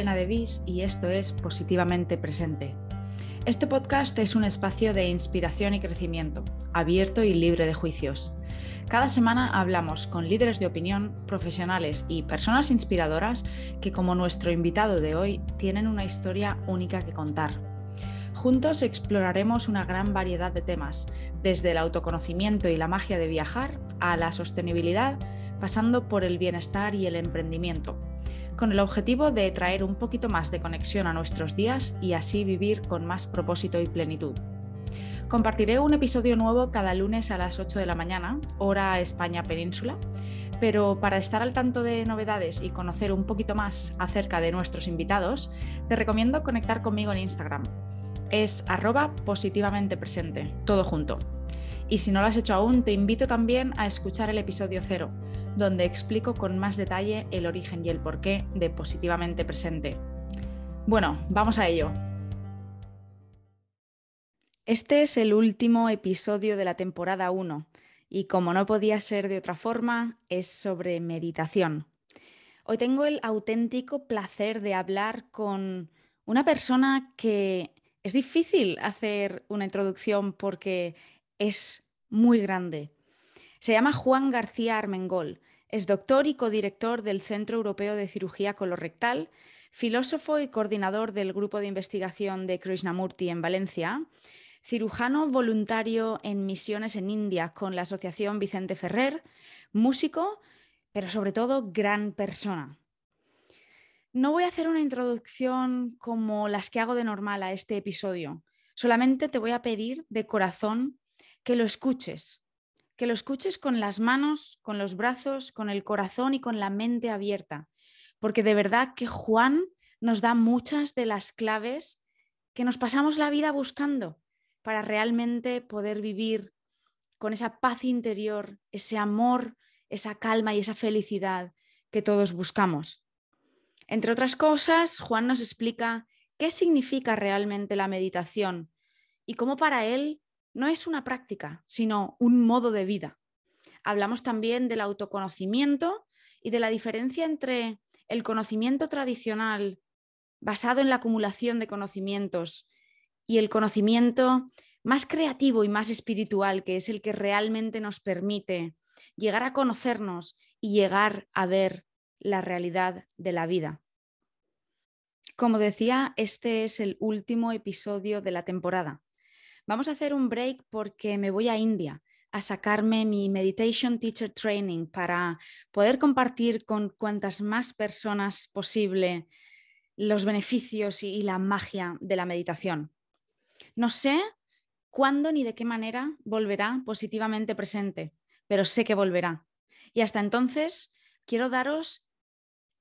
Elena de Vis y esto es Positivamente Presente. Este podcast es un espacio de inspiración y crecimiento, abierto y libre de juicios. Cada semana hablamos con líderes de opinión, profesionales y personas inspiradoras que, como nuestro invitado de hoy, tienen una historia única que contar. Juntos exploraremos una gran variedad de temas, desde el autoconocimiento y la magia de viajar a la sostenibilidad, pasando por el bienestar y el emprendimiento, con el objetivo de traer un poquito más de conexión a nuestros días y así vivir con más propósito y plenitud. Compartiré un episodio nuevo cada lunes a las 8 de la mañana, hora España Península, pero para estar al tanto de novedades y conocer un poquito más acerca de nuestros invitados, te recomiendo conectar conmigo en Instagram. Es arroba positivamente presente, todo junto. Y si no lo has hecho aún, te invito también a escuchar el episodio cero, donde explico con más detalle el origen y el porqué de positivamente presente. Bueno, vamos a ello. Este es el último episodio de la temporada 1 y como no podía ser de otra forma, es sobre meditación. Hoy tengo el auténtico placer de hablar con una persona que es difícil hacer una introducción porque es muy grande. Se llama Juan García Armengol. Es doctor y codirector del Centro Europeo de Cirugía Colorectal, filósofo y coordinador del Grupo de Investigación de Krishnamurti en Valencia cirujano voluntario en misiones en India con la Asociación Vicente Ferrer, músico, pero sobre todo gran persona. No voy a hacer una introducción como las que hago de normal a este episodio. Solamente te voy a pedir de corazón que lo escuches, que lo escuches con las manos, con los brazos, con el corazón y con la mente abierta, porque de verdad que Juan nos da muchas de las claves que nos pasamos la vida buscando para realmente poder vivir con esa paz interior, ese amor, esa calma y esa felicidad que todos buscamos. Entre otras cosas, Juan nos explica qué significa realmente la meditación y cómo para él no es una práctica, sino un modo de vida. Hablamos también del autoconocimiento y de la diferencia entre el conocimiento tradicional basado en la acumulación de conocimientos y el conocimiento más creativo y más espiritual, que es el que realmente nos permite llegar a conocernos y llegar a ver la realidad de la vida. Como decía, este es el último episodio de la temporada. Vamos a hacer un break porque me voy a India a sacarme mi Meditation Teacher Training para poder compartir con cuantas más personas posible los beneficios y la magia de la meditación. No sé cuándo ni de qué manera volverá positivamente presente, pero sé que volverá. Y hasta entonces quiero daros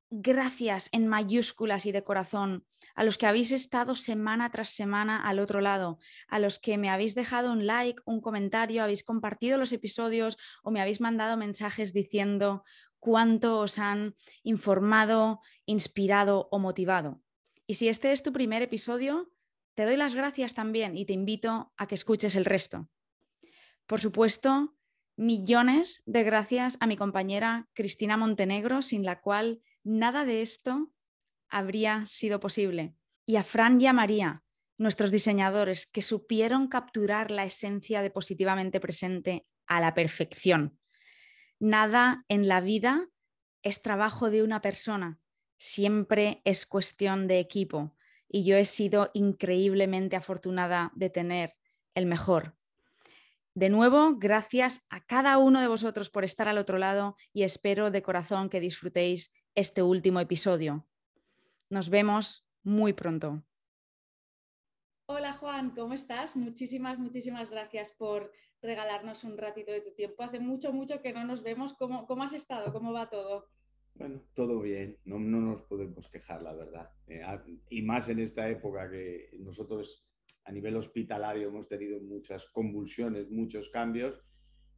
gracias en mayúsculas y de corazón a los que habéis estado semana tras semana al otro lado, a los que me habéis dejado un like, un comentario, habéis compartido los episodios o me habéis mandado mensajes diciendo cuánto os han informado, inspirado o motivado. Y si este es tu primer episodio, te doy las gracias también y te invito a que escuches el resto. Por supuesto, millones de gracias a mi compañera Cristina Montenegro, sin la cual nada de esto habría sido posible. Y a Fran y a María, nuestros diseñadores, que supieron capturar la esencia de positivamente presente a la perfección. Nada en la vida es trabajo de una persona, siempre es cuestión de equipo y yo he sido increíblemente afortunada de tener el mejor. De nuevo, gracias a cada uno de vosotros por estar al otro lado y espero de corazón que disfrutéis este último episodio. Nos vemos muy pronto. Hola Juan, ¿cómo estás? Muchísimas, muchísimas gracias por regalarnos un ratito de tu tiempo. Hace mucho, mucho que no nos vemos. ¿Cómo, cómo has estado? ¿Cómo va todo? Bueno, todo bien, no, nos podemos quejar, la verdad. Eh, y más en esta época que nosotros a nivel hospitalario hemos tenido muchas convulsiones, muchos cambios,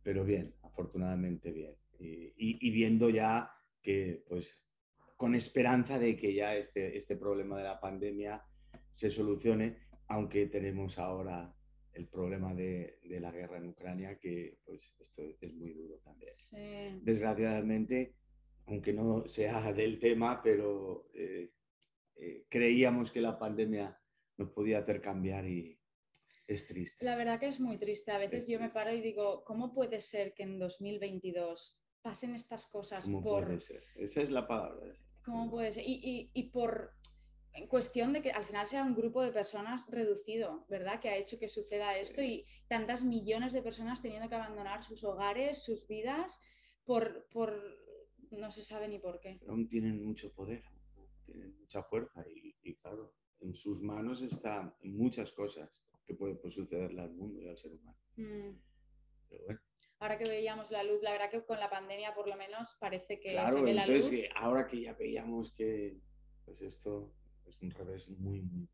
pero bien, afortunadamente bien. Y, viendo ya que, pues, con esperanza de que ya este, este problema de la pandemia se solucione, aunque tenemos ahora el problema de, la guerra en Ucrania, que pues esto es muy duro también. Desgraciadamente, aunque no sea del tema, pero eh, eh, creíamos que la pandemia nos podía hacer cambiar y es triste. La verdad que es muy triste. A veces yo me paro y digo, ¿cómo puede ser que en 2022 pasen estas cosas ¿Cómo por... puede ser? Esa es la palabra. ¿Cómo puede ser? Y, y, y por en cuestión de que al final sea un grupo de personas reducido, ¿verdad? Que ha hecho que suceda esto y tantas millones de personas teniendo que abandonar sus hogares, sus vidas, por, por no se sabe ni por qué. aún tienen mucho poder, tienen mucha fuerza y, y, claro, en sus manos están muchas cosas que pueden pues, sucederle al mundo y al ser humano. Mm. Pero bueno. Ahora que veíamos la luz, la verdad que con la pandemia por lo menos parece que se ve la luz. ahora que ya veíamos que pues esto es un revés muy, muy,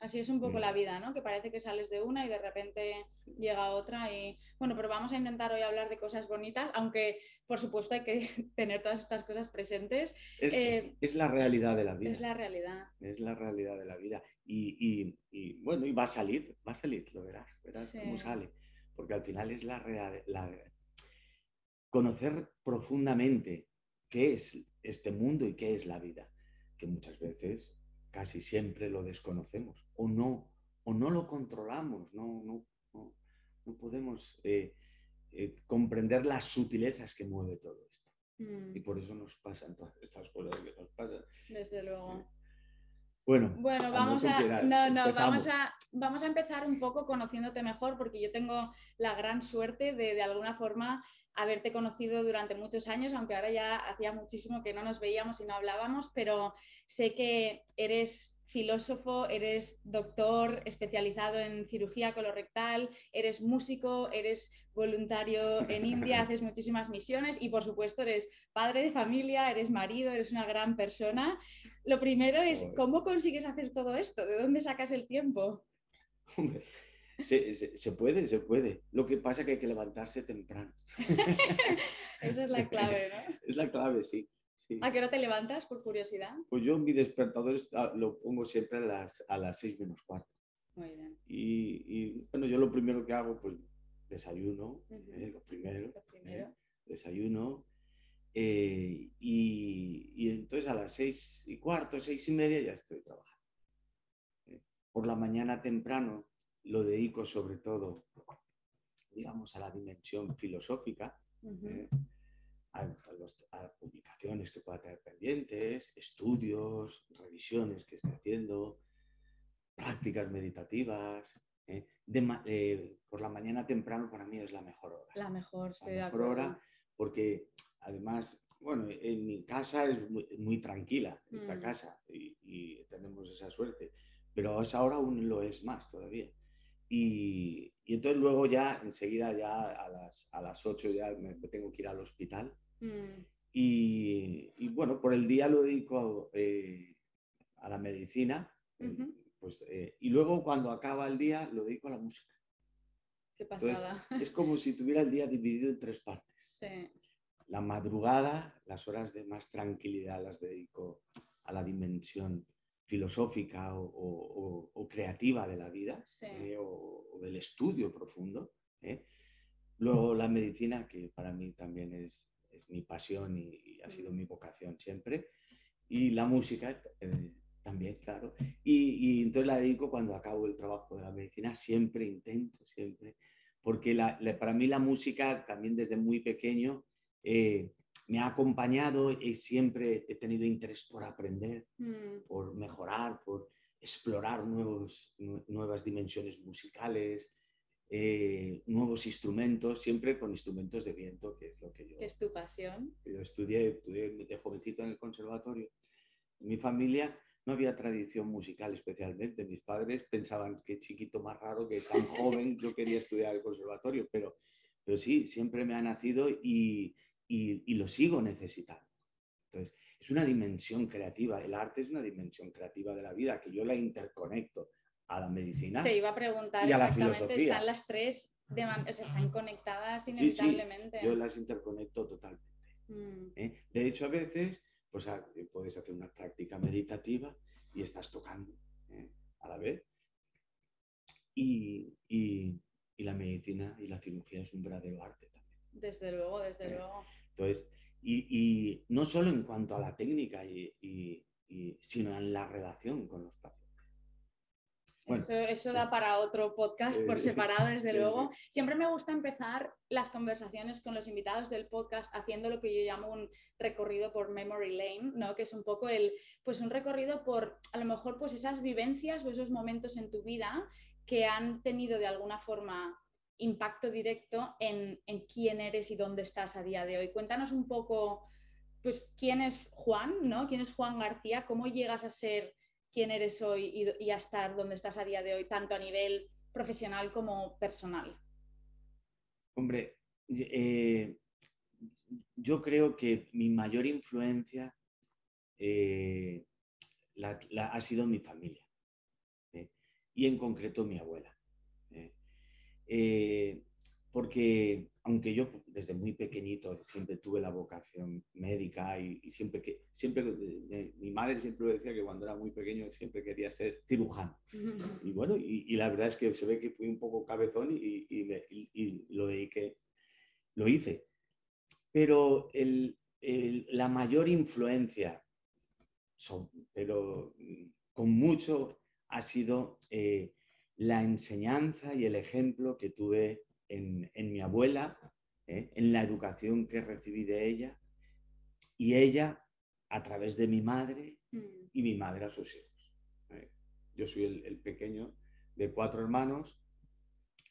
Así es un poco la vida, ¿no? Que parece que sales de una y de repente llega otra y bueno, pero vamos a intentar hoy hablar de cosas bonitas, aunque por supuesto hay que tener todas estas cosas presentes. Es, eh, la realidad de la vida. Es la realidad. Es la realidad de la vida. Y, bueno, y va a salir, va a salir, lo verás, verás cómo sale. Porque al final es la realidad. Conocer profundamente qué es este mundo y qué es la vida, que muchas veces casi siempre lo desconocemos o no, o no lo controlamos, no, no, no, podemos eh, eh, comprender las sutilezas que mueve todo esto. Y mm. por eso nos pasan todas estas cosas que nos pasan. Desde luego. Bueno, bueno vamos a, no, no, vamos a, vamos a empezar un poco conociéndote mejor, porque yo tengo la gran suerte de, de alguna forma, haberte conocido durante muchos años, aunque ahora ya hacía muchísimo que no nos veíamos y no hablábamos, pero sé que eres filósofo, eres doctor especializado en cirugía colorectal, eres músico, eres voluntario en India, haces muchísimas misiones y por supuesto eres padre de familia, eres marido, eres una gran persona. Lo primero es, ¿cómo consigues hacer todo esto? ¿De dónde sacas el tiempo? Se, puede, se puede. Lo que pasa es que hay que levantarse temprano. Esa es la clave, ¿no? Es la clave, sí. ¿A qué hora te levantas, por curiosidad? Pues yo mi despertador lo pongo siempre a las, a las seis menos cuarto. Muy bien. Y, bueno, yo lo primero que hago, pues desayuno, eh, lo primero. Eh, desayuno. Eh, y, y, entonces a las seis y cuarto, seis y media ya estoy trabajando. por la mañana temprano lo dedico sobre todo, digamos, a la dimensión filosófica a, publicaciones que pueda tener pendientes, estudios, revisiones que esté haciendo, prácticas meditativas. ¿eh? Eh, por la mañana temprano para mí es la mejor hora. La mejor, la mejor hora porque además, bueno, en mi casa es muy, tranquila, esta mm. casa, y, y, tenemos esa suerte, pero a esa hora aún lo es más todavía. Y, y, entonces luego ya, enseguida ya a las, a las 8 ya me, tengo que ir al hospital. Mm. Y, y, bueno, por el día lo dedico eh, a la medicina. Pues, eh, y luego cuando acaba el día lo dedico a la música. Qué pasada. es como si tuviera el día dividido en tres partes. Sí. La madrugada, las horas de más tranquilidad las dedico a la dimensión filosófica o, creativa de la vida eh, o, del estudio profundo. ¿eh? Luego la medicina, que para mí también es, mi pasión y, ha sido mi vocación siempre. Y la música eh, también, claro. Y, entonces la dedico cuando acabo el trabajo de la medicina, siempre intento, siempre. Porque para mí la música también desde muy pequeño me ha acompañado y siempre he tenido interés por aprender, mm. por mejorar, por explorar nuevos, nuevas dimensiones musicales, eh, nuevos instrumentos, siempre con instrumentos de viento, que es lo que yo... ¿Qué es tu pasión? Yo estudié, estudié de jovencito en el conservatorio. En mi familia no había tradición musical especialmente. Mis padres pensaban que chiquito más raro, que tan joven yo quería estudiar el conservatorio, pero, pero sí, siempre me ha nacido y, y, lo sigo necesitando. Entonces, es una dimensión creativa, el arte es una dimensión creativa de la vida que yo la interconecto a la medicina. Te iba a preguntar y a la filosofía. están las tres, de están conectadas inevitablemente. Sí, yo las interconecto totalmente. Mm. ¿eh? De hecho, a veces pues, puedes hacer una práctica meditativa y estás tocando ¿eh? a la vez. Y, y, la medicina y la cirugía es un verdadero arte también. Desde luego, desde ¿Eh? luego. Entonces, y, no solo en cuanto a la técnica y, sino en la relación con los pacientes. eso, da para otro podcast por separado, desde luego. Siempre me gusta empezar las conversaciones con los invitados del podcast haciendo lo que yo llamo un recorrido por memory lane, ¿no? Que es un poco el, pues un recorrido por, a lo mejor, pues esas vivencias o esos momentos en tu vida que han tenido de alguna forma impacto directo en, en quién eres y dónde estás a día de hoy. Cuéntanos un poco pues quién es Juan, ¿no? ¿Quién es Juan García? ¿Cómo llegas a ser quién eres hoy y, a estar donde estás a día de hoy, tanto a nivel profesional como personal? Hombre, eh, yo creo que mi mayor influencia eh, ha sido mi familia ¿eh? y en concreto mi abuela porque aunque yo desde muy pequeñito siempre tuve la vocación médica y, siempre que siempre mi madre siempre decía que cuando era muy pequeño siempre quería ser cirujano. Y bueno y, la verdad es que se ve que fui un poco cabezón y, y lo dediqué lo hice. Pero la mayor influencia pero con mucho ha sido eh, la enseñanza y el ejemplo que tuve en, mi abuela, ¿eh? en la educación que recibí de ella, y ella a través de mi madre mm. y mi madre a sus hijos. ¿eh? Yo soy el, pequeño de cuatro hermanos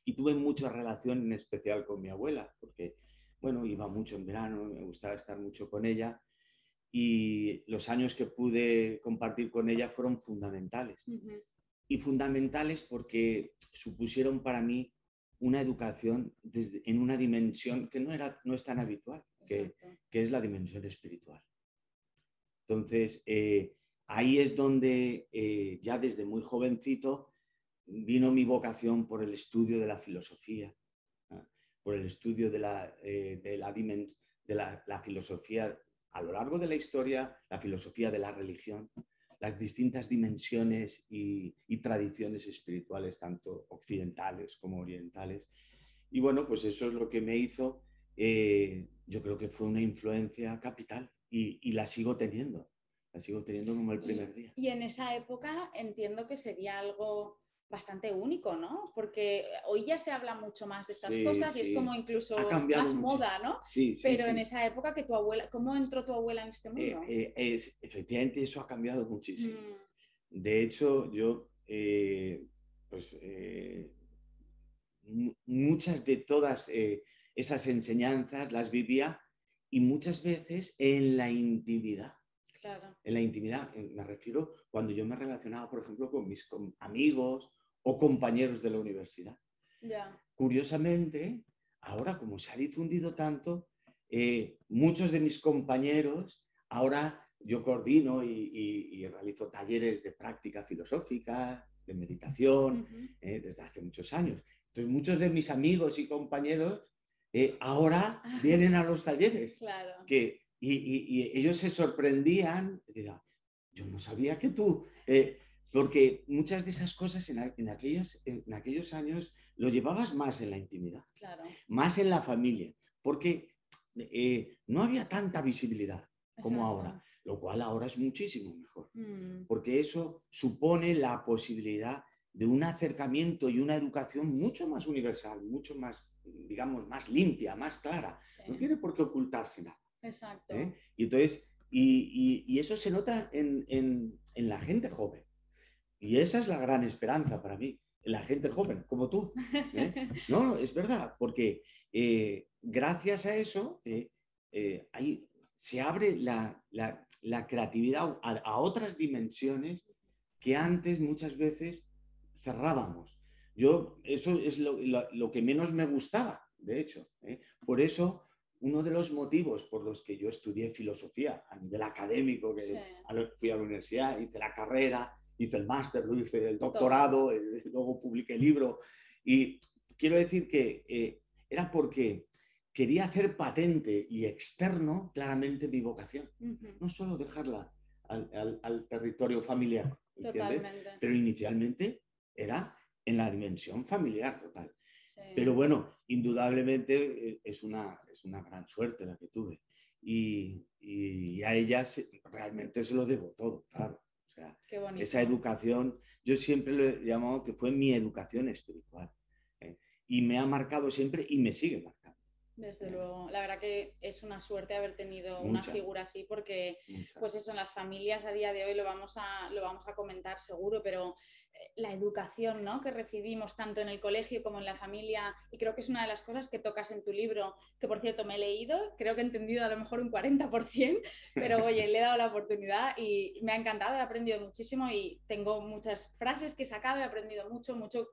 y tuve mucha relación en especial con mi abuela, porque, bueno, iba mucho en verano, me gustaba estar mucho con ella y los años que pude compartir con ella fueron fundamentales. Y fundamentales porque supusieron para mí una educación en una dimensión que no, era, no es tan habitual, que, es la dimensión espiritual. Entonces, eh, ahí es donde eh, ya desde muy jovencito vino mi vocación por el estudio de la filosofía, por el estudio de la, eh, de, la, de la filosofía a lo largo de la historia, la filosofía de la religión, las distintas dimensiones y, tradiciones espirituales, tanto occidentales como orientales. Y bueno, pues eso es lo que me hizo, eh, yo creo que fue una influencia capital y, la sigo teniendo, la sigo teniendo como el primer día. Y en esa época entiendo que sería algo bastante único, ¿no? Porque hoy ya se habla mucho más de estas cosas y es como incluso más moda, ¿no? Sí, Pero en esa época que tu abuela, ¿cómo entró tu abuela en este eh, mundo? Eh, es, efectivamente, eso ha cambiado muchísimo. Mm. De hecho, yo, eh, pues, muchas de todas esas enseñanzas las vivía y muchas veces en la intimidad. Claro. En la intimidad, me refiero cuando yo me relacionaba, por ejemplo, con mis amigos o compañeros de la universidad. Curiosamente, ahora como se ha difundido tanto, eh, muchos de mis compañeros, ahora yo coordino y, realizo talleres de práctica filosófica, de meditación, eh, desde hace muchos años. Entonces, muchos de mis amigos y compañeros eh, ahora vienen a los talleres. Que, y, ellos se sorprendían, yo no sabía que tú porque muchas de esas cosas en, aquellos, en, aquellos años lo llevabas más en la intimidad, más en la familia, porque eh, no había tanta visibilidad como ahora, lo cual ahora es muchísimo mejor, mm. porque eso supone la posibilidad de un acercamiento y una educación mucho más universal, mucho más, digamos, más limpia, más clara. No tiene por qué ocultarse nada. Exacto. ¿eh? Y entonces, y, eso se nota en, en la gente joven. Y esa es la gran esperanza para mí, la gente joven, como tú. ¿eh? No, es verdad, porque eh, gracias a eso eh, ahí se abre la, creatividad a, otras dimensiones que antes muchas veces cerrábamos. Yo, eso es lo, que menos me gustaba, de hecho. Por eso, uno de los motivos por los que yo estudié filosofía a nivel académico, que fui a la universidad, hice la carrera, hice el máster, lo hice el doctorado, eh, luego publiqué el libro. Y quiero decir que eh, era porque quería hacer patente y externo claramente mi vocación, no solo dejarla al, territorio familiar, pero inicialmente era en la dimensión familiar total. Pero bueno, indudablemente eh, es una, es una gran suerte la que tuve. Y, y a ella realmente se lo debo todo, claro. Sea, esa educación, yo siempre lo he llamado que fue mi educación espiritual. ¿eh? Y me ha marcado siempre y me sigue marcando. Desde luego, la verdad que es una suerte haber tenido una figura así porque, pues eso, en las familias a día de hoy lo vamos a, lo vamos a comentar seguro, pero eh, la educación ¿no? que recibimos tanto en el colegio como en la familia, y creo que es una de las cosas que tocas en tu libro, que por cierto me he leído, creo que he entendido a lo mejor un 40%, pero oye, le he dado la oportunidad y me ha encantado, he aprendido muchísimo y tengo muchas frases que he sacado, he aprendido mucho, mucho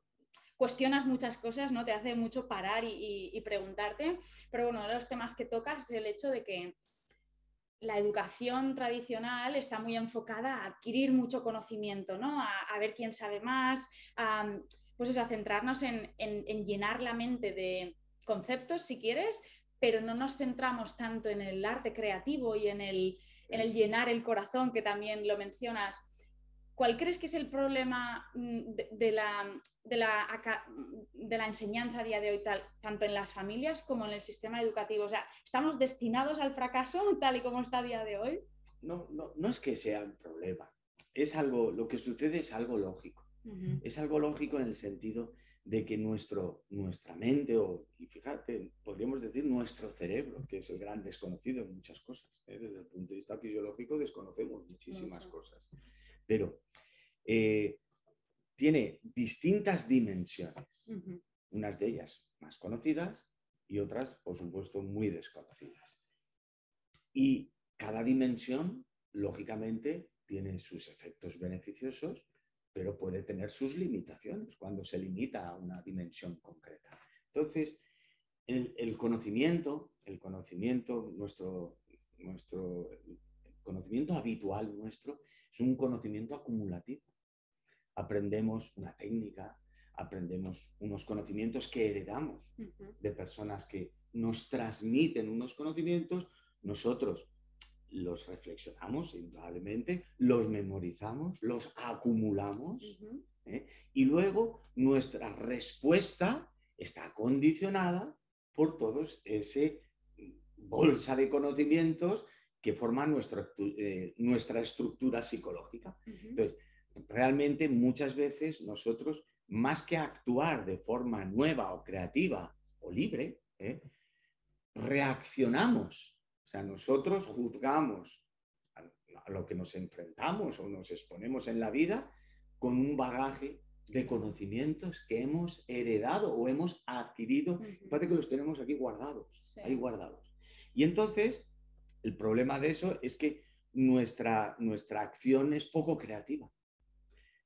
cuestionas muchas cosas, ¿no? Te hace mucho parar y, preguntarte. Pero uno de los temas que tocas es el hecho de que la educación tradicional está muy enfocada a adquirir mucho conocimiento, ¿no? A, ver quién sabe más, a, pues a centrarnos en, llenar la mente de conceptos, si quieres, pero no nos centramos tanto en el arte creativo y en el, en el llenar el corazón, que también lo mencionas. ¿Cuál crees que es el problema mm, de, la, de, la, enseñanza a día de hoy, tal, tanto en las familias como en el sistema educativo? O sea, ¿estamos destinados al fracaso tal y como está a día de hoy? No, no, no es que sea un problema. Es algo, lo que sucede es algo lógico. Es algo lógico en el sentido de que nuestro, nuestra mente, o, y fíjate, podríamos decir nuestro cerebro, que es el gran desconocido en muchas cosas. ¿eh? Desde el punto de vista fisiológico desconocemos muchísimas cosas pero eh, tiene distintas dimensiones, unas de ellas más conocidas y otras, por supuesto, muy desconocidas. Y cada dimensión, lógicamente, tiene sus efectos beneficiosos, pero puede tener sus limitaciones cuando se limita a una dimensión concreta. Entonces, el, conocimiento, el conocimiento, nuestro, nuestro conocimiento habitual nuestro es un conocimiento acumulativo. Aprendemos una técnica, aprendemos unos conocimientos que heredamos de personas que nos transmiten unos conocimientos, nosotros los reflexionamos indudablemente, los memorizamos, los acumulamos ¿eh? y luego nuestra respuesta está condicionada por todos ese bolsa de conocimientos que forman eh, nuestra estructura psicológica. Entonces, realmente muchas veces nosotros, más que actuar de forma nueva o creativa o libre, ¿eh? reaccionamos. O sea, nosotros juzgamos a lo que nos enfrentamos o nos exponemos en la vida con un bagaje de conocimientos que hemos heredado o hemos adquirido. Parece que los tenemos aquí guardados, ahí guardados. Y entonces, el problema de eso es que nuestra, nuestra acción es poco creativa.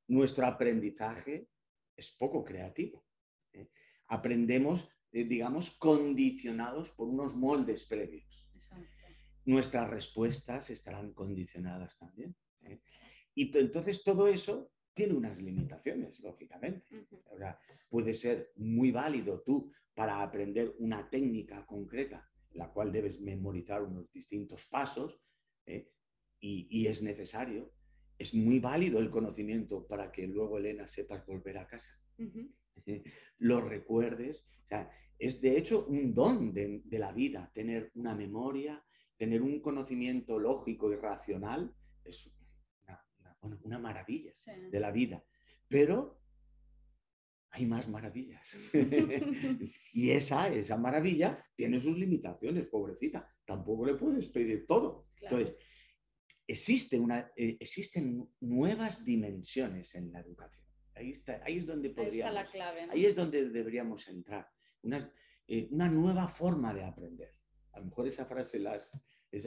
Nuestro aprendizaje es poco creativo. ¿eh? Aprendemos, eh, digamos, condicionados por unos moldes previos. Nuestras respuestas estarán condicionadas también. ¿eh? Y entonces todo eso tiene unas limitaciones, lógicamente. puede ser muy válido tú para aprender una técnica concreta la cual debes memorizar unos distintos pasos ¿eh? y, es necesario. Es muy válido el conocimiento para que luego, Elena, sepas volver a casa. Lo recuerdes. es de hecho un don de, la vida tener una memoria, tener un conocimiento lógico y racional. Es una, maravilla de la vida. Pero hay más maravillas. y esa, esa maravilla tiene sus limitaciones, pobrecita. Tampoco le puedes pedir todo. Entonces, existe una, eh, existen nuevas dimensiones en la educación. Ahí, está, ahí es donde podríamos, ahí, la clave, ahí es donde deberíamos entrar. Una, eh, una, nueva forma de aprender. A lo mejor esa frase las,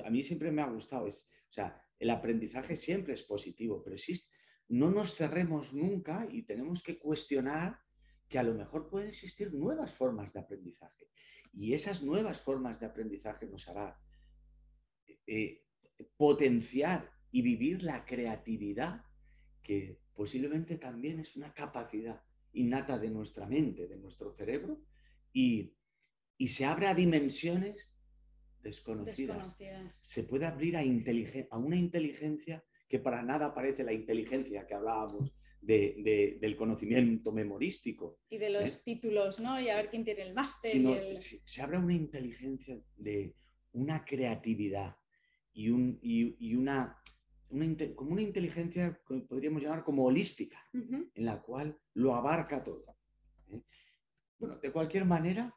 a mí siempre me ha gustado. Es, o sea, el aprendizaje siempre es positivo, pero existe, no nos cerremos nunca y tenemos que cuestionar que a lo mejor pueden existir nuevas formas de aprendizaje. Y esas nuevas formas de aprendizaje nos hará eh, potenciar y vivir la creatividad, que posiblemente también es una capacidad innata de nuestra mente, de nuestro cerebro, y, se abre a dimensiones desconocidas. Se puede abrir a, a una inteligencia que para nada parece la inteligencia que hablábamos del conocimiento memorístico. Y de los ¿eh? títulos, ¿no? Y a ver quién tiene el máster. se, abre una inteligencia de una creatividad y, un, una, como una inteligencia que podríamos llamar como holística, en la cual lo abarca todo. ¿eh? Bueno, de cualquier manera,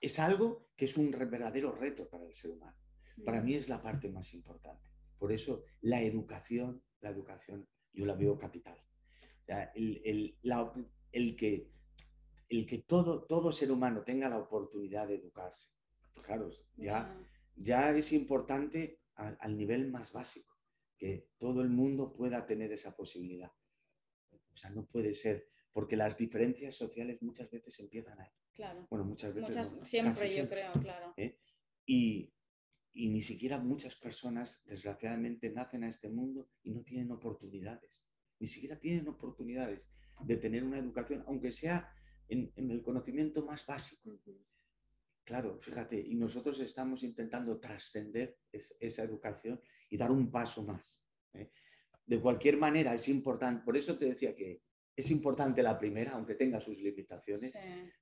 es algo que es un verdadero reto para el ser humano. Para mí es la parte más importante. Por eso la educación, la educación yo la veo capital. El, que, el que todo, todo ser humano tenga la oportunidad de educarse. Fijaros, ya, ya es importante al, nivel más básico, que todo el mundo pueda tener esa posibilidad. O sea, no puede ser, porque las diferencias sociales muchas veces empiezan ahí. Claro. Bueno, muchas veces. siempre, yo creo, claro. ¿eh? Y, y ni siquiera muchas personas, desgraciadamente, nacen a este mundo y no tienen oportunidades. Ni siquiera tienen oportunidades de tener una educación, aunque sea en, el conocimiento más básico. Claro, fíjate, y nosotros estamos intentando trascender esa educación y dar un paso más. ¿eh? De cualquier manera, es importante, por eso te decía que es importante la primera, aunque tenga sus limitaciones,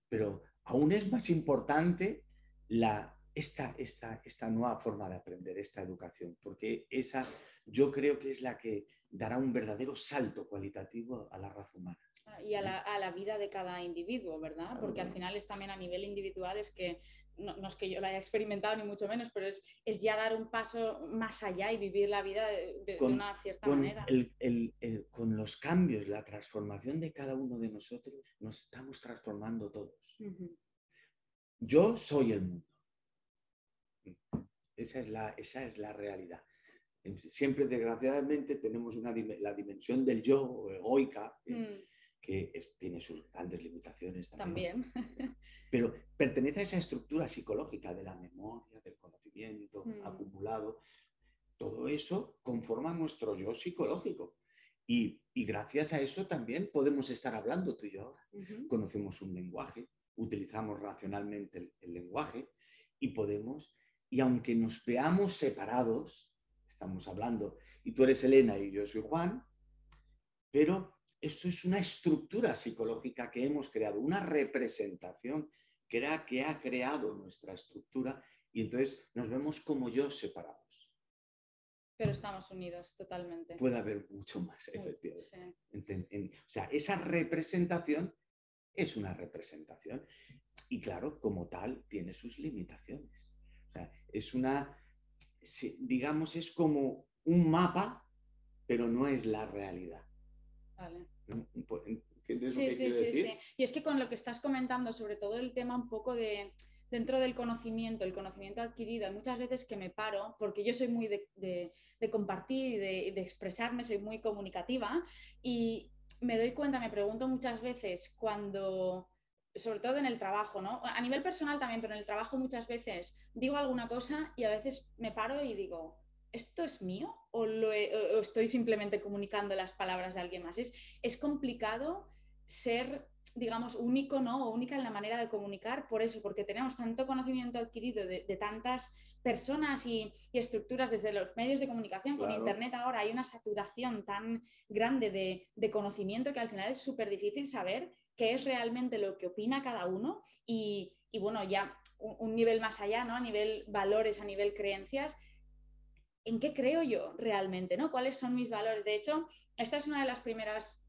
pero aún es más importante la esta, esta, esta nueva forma de aprender, esta educación, porque esa yo creo que es la que dará un verdadero salto cualitativo a la raza humana. Ah, y a la, vida de cada individuo, ¿verdad? Porque al final es también a nivel individual, es que no, es que yo lo haya experimentado ni mucho menos, pero es, es ya dar un paso más allá y vivir la vida de, una cierta manera. con los cambios, la transformación de cada uno de nosotros, nos estamos transformando todos. Yo soy el mundo. Esa es la, esa es la realidad. Siempre, desgraciadamente, tenemos una, la dimensión del yo egoica, ¿eh? mm. que tiene sus grandes limitaciones también. Pero pertenece a esa estructura psicológica de la memoria, del conocimiento mm. acumulado. Todo eso conforma nuestro yo psicológico. Y, gracias a eso también podemos estar hablando tú y yo ahora. Conocemos un lenguaje, utilizamos racionalmente el lenguaje y podemos y aunque nos veamos separados, estamos hablando, y tú eres Elena y yo soy Juan, pero esto es una estructura psicológica que hemos creado, una representación que, era, que ha creado nuestra estructura y entonces nos vemos como yo separados. Pero estamos unidos totalmente. Puede haber mucho más, efectivamente. o sea, esa representación es una representación y claro, como tal, tiene sus limitaciones es una, digamos, es como un mapa, pero no es la realidad. Vale. sí, sí, sí, sí. Y es que con lo que estás comentando, sobre todo el tema un poco de dentro del conocimiento, el conocimiento adquirido, hay muchas veces que me paro, porque yo soy muy de, compartir y de, de, expresarme, soy muy comunicativa, y me doy cuenta, me pregunto muchas veces cuando sobre todo en el trabajo, ¿no? A nivel personal también, pero en el trabajo muchas veces digo alguna cosa y a veces me paro y digo, ¿esto es mío o, lo estoy simplemente comunicando las palabras de alguien más? Es, es complicado ser, digamos, único, ¿no? O única en la manera de comunicar por eso, porque tenemos tanto conocimiento adquirido de, tantas personas y, estructuras desde los medios de comunicación, con Internet ahora hay una saturación tan grande de, de conocimiento que al final es súper difícil saber qué es realmente lo que opina cada uno y, bueno, ya un, nivel más allá, ¿no? A nivel valores, a nivel creencias, ¿en qué creo yo realmente, ¿no? ¿Cuáles son mis valores? De hecho, esta es una de las primeras...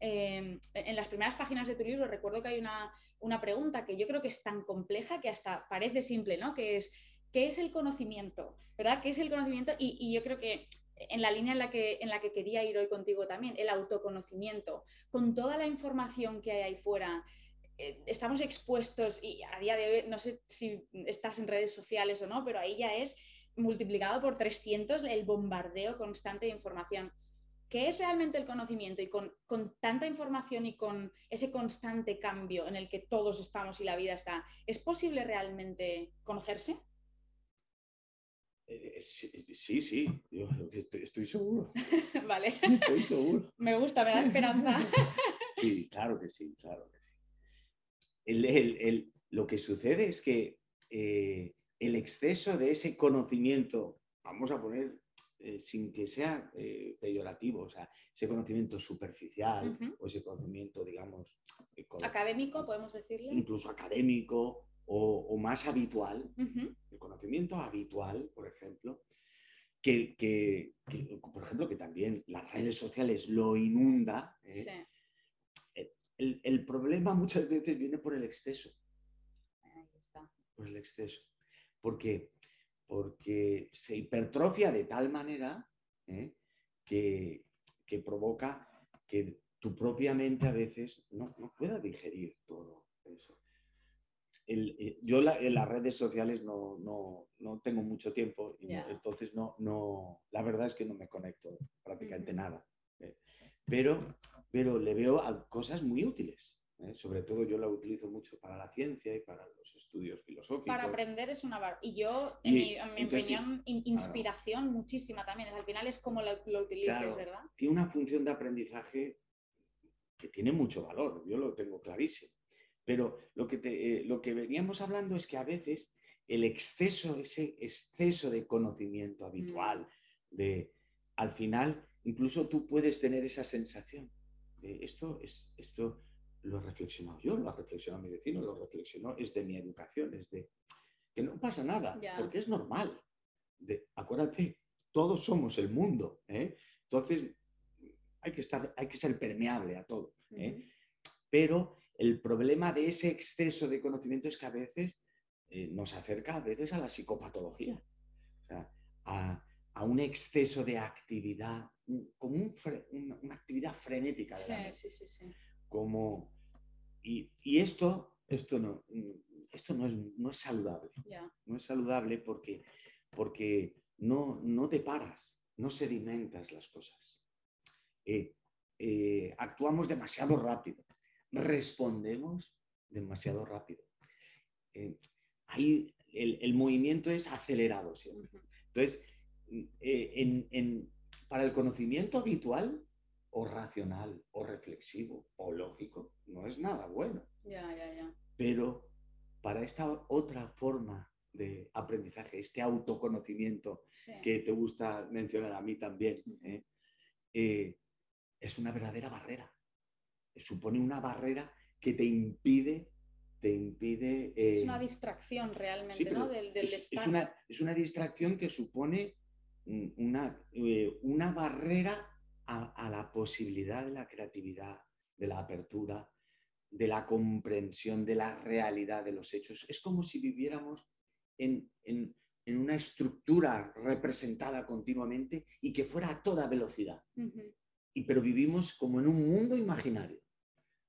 Em, en las primeras páginas de tu libro recuerdo que hay una, una, pregunta que yo creo que es tan compleja que hasta parece simple, ¿no? Que es, ¿qué es el conocimiento? ¿Verdad? ¿Qué es el conocimiento? Y, y yo creo que en la línea en la, que, en la que quería ir hoy contigo también, el autoconocimiento. Con toda la información que hay ahí fuera, eh, estamos expuestos y a día de hoy, no sé si estás en redes sociales o no, pero ahí ya es multiplicado por 300 el bombardeo constante de información. ¿Qué es realmente el conocimiento? Y con, con, tanta información y con ese constante cambio en el que todos estamos y la vida está, ¿es posible realmente conocerse? Eh, sí, sí, yo estoy, seguro. vale. Estoy seguro. me gusta, me da esperanza. sí, claro que sí, claro que sí. lo que sucede es que eh, el exceso de ese conocimiento, vamos a poner eh, sin que sea eh, peyorativo, o sea, ese conocimiento superficial o ese conocimiento, digamos... Académico, podemos decirle. Incluso académico o, más habitual, el conocimiento habitual, por ejemplo, que, por ejemplo, que también las redes sociales lo inunda. ¿eh? El, problema muchas veces viene por el exceso. Por el exceso. Porque, porque se hipertrofia de tal manera ¿eh? que, provoca que tu propia mente a veces no, pueda digerir todo eso. Eh, yo en las redes sociales no, tengo mucho tiempo, y entonces no, no, la verdad es que no me conecto prácticamente nada. ¿eh? Pero, pero le veo a cosas muy útiles. ¿eh? Sobre todo yo la utilizo mucho para la ciencia y para los estudios filosóficos. Para aprender es una... Y yo, en, mi, opinión, inspiración muchísima también. Al final es como lo, lo utilices, ¿verdad? Tiene una función de aprendizaje que tiene mucho valor, yo lo tengo clarísimo. Pero lo que, eh, lo que veníamos hablando es que a veces el exceso, ese exceso de conocimiento habitual, mm. de al final incluso tú puedes tener esa sensación de esto, es, esto lo he reflexionado yo, lo ha reflexionado mi vecino, lo reflexionó, es de mi educación, es de que no pasa nada, porque es normal. De, acuérdate, todos somos el mundo. ¿eh? Entonces, hay que, estar, hay que ser permeable a todo. ¿eh? Pero el problema de ese exceso de conocimiento es que a veces eh, nos acerca a veces a la psicopatología, o sea, a, un exceso de actividad, como una actividad frenética. sí, sí, sí, Como, y, esto, esto, no, esto no, es, no es saludable. No es saludable porque, porque no, no te paras, no sedimentas las cosas. Eh, eh, actuamos demasiado rápido respondemos demasiado rápido. Eh, ahí el, movimiento es acelerado siempre. Entonces, eh, para el conocimiento habitual o racional o reflexivo o lógico, no es nada bueno. Pero para esta otra forma de aprendizaje, este autoconocimiento que te gusta mencionar a mí también, ¿eh? es una verdadera barrera supone una barrera que te impide te impide... es una eh, distracción realmente, ¿no? Del, es, una, distracción que supone una, eh, una barrera a, la posibilidad de la creatividad, de la apertura, de la comprensión de la realidad de los hechos. Es como si viviéramos en, una estructura representada continuamente y que fuera a toda velocidad. y, pero vivimos como en un mundo imaginario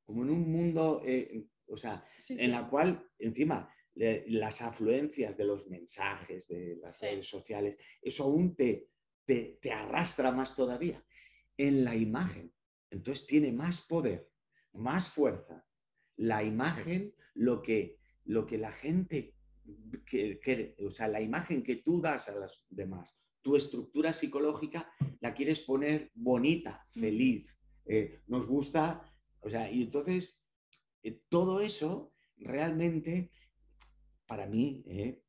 como en un mundo, eh, o sea, en la cual encima las afluencias de los mensajes, de las redes sociales, eso aún te, te, arrastra más todavía. En la imagen, entonces tiene más poder, más fuerza. La imagen, lo que, lo que la gente, quiere, o sea, la imagen que tú das a los demás, tu estructura psicológica la quieres poner bonita, feliz. Eh, nos gusta o sea, y entonces, eh, todo eso realmente, para mí, eh,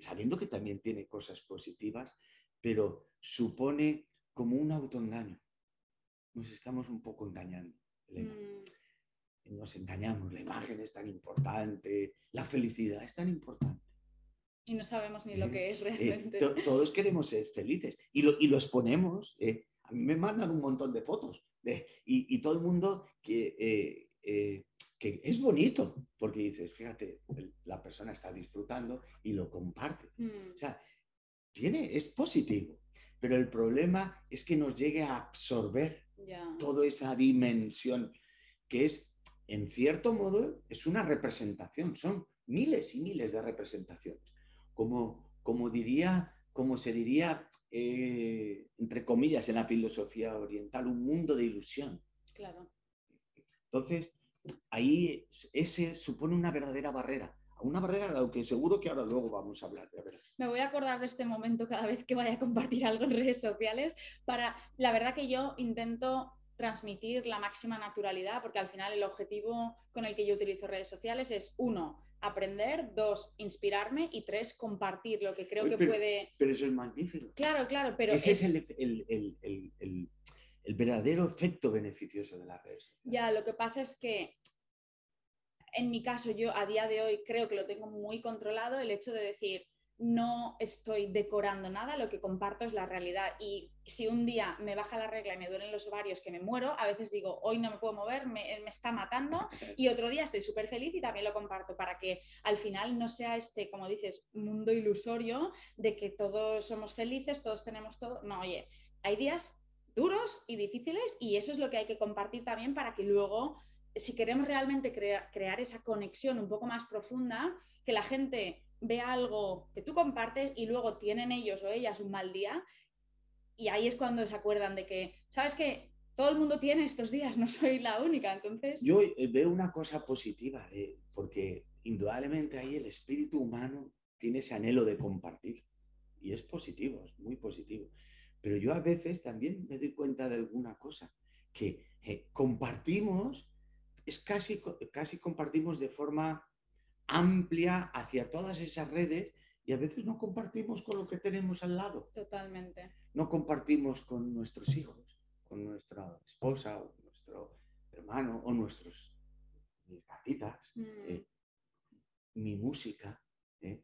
sabiendo que también tiene cosas positivas, pero supone como un autoengaño. Nos estamos un poco engañando, mm. Nos engañamos, la imagen es tan importante, la felicidad es tan importante. Y no sabemos ni lo ¿Eh? que es realmente. todos queremos ser felices y lo, y los ponemos. a mí me mandan un montón de fotos y, todo el mundo que, eh, eh, que es bonito, porque dices, fíjate, la persona está disfrutando y lo comparte. Mm. O sea, tiene, es positivo, pero el problema es que nos llegue a absorber toda esa dimensión que es, en cierto modo, es una representación, son miles y miles de representaciones. Como, como diría como se diría, eh, entre comillas, en la filosofía oriental, un mundo de ilusión. Claro. Entonces, ahí ese supone una verdadera barrera. Una barrera de lo que seguro que ahora luego vamos a hablar. De Me voy a acordar de este momento cada vez que vaya a compartir algo en redes sociales. Para, la verdad que yo intento transmitir la máxima naturalidad, porque al final el objetivo con el que yo utilizo redes sociales es, uno, aprender, dos, inspirarme y tres, compartir lo que creo Oye, que pero- puede... Pero eso es magnífico. Claro, claro, pero Ese es- es el, el- el- el- el- verdadero efecto beneficioso de las redes sociales. Ya, lo que pasa es que en mi caso yo a día de hoy creo que lo tengo muy controlado el hecho de decir no estoy decorando nada, lo que comparto es la realidad y si un día me baja la regla y me duelen los ovarios que me muero, a veces digo hoy no me puedo mover, me, me está matando y otro día estoy súper feliz y también lo comparto para que al final no sea este, como dices, mundo ilusorio de que todos somos felices, todos tenemos todo. No, oye, hay días duros y difíciles y eso es lo que hay que compartir también para que luego, si queremos realmente crea- crear esa conexión un poco más profunda, que la gente vea algo que tú compartes y luego tienen ellos o ellas un mal día y ahí es cuando se acuerdan de que, ¿sabes qué? Todo el mundo tiene estos días, no soy la única, entonces... Yo eh, veo una cosa positiva, de- porque indudablemente ahí el espíritu humano tiene ese anhelo de compartir. Y es positivo, es muy positivo. Pero yo a veces también me doy cuenta de alguna cosa, que eh, compartimos, es casi, casi compartimos de forma amplia hacia todas esas redes y a veces no compartimos con lo que tenemos al lado. Totalmente. no compartimos con nuestros hijos, con nuestra esposa o nuestro hermano o nuestros mis gatitas, Mm. eh, mi música. ¿eh?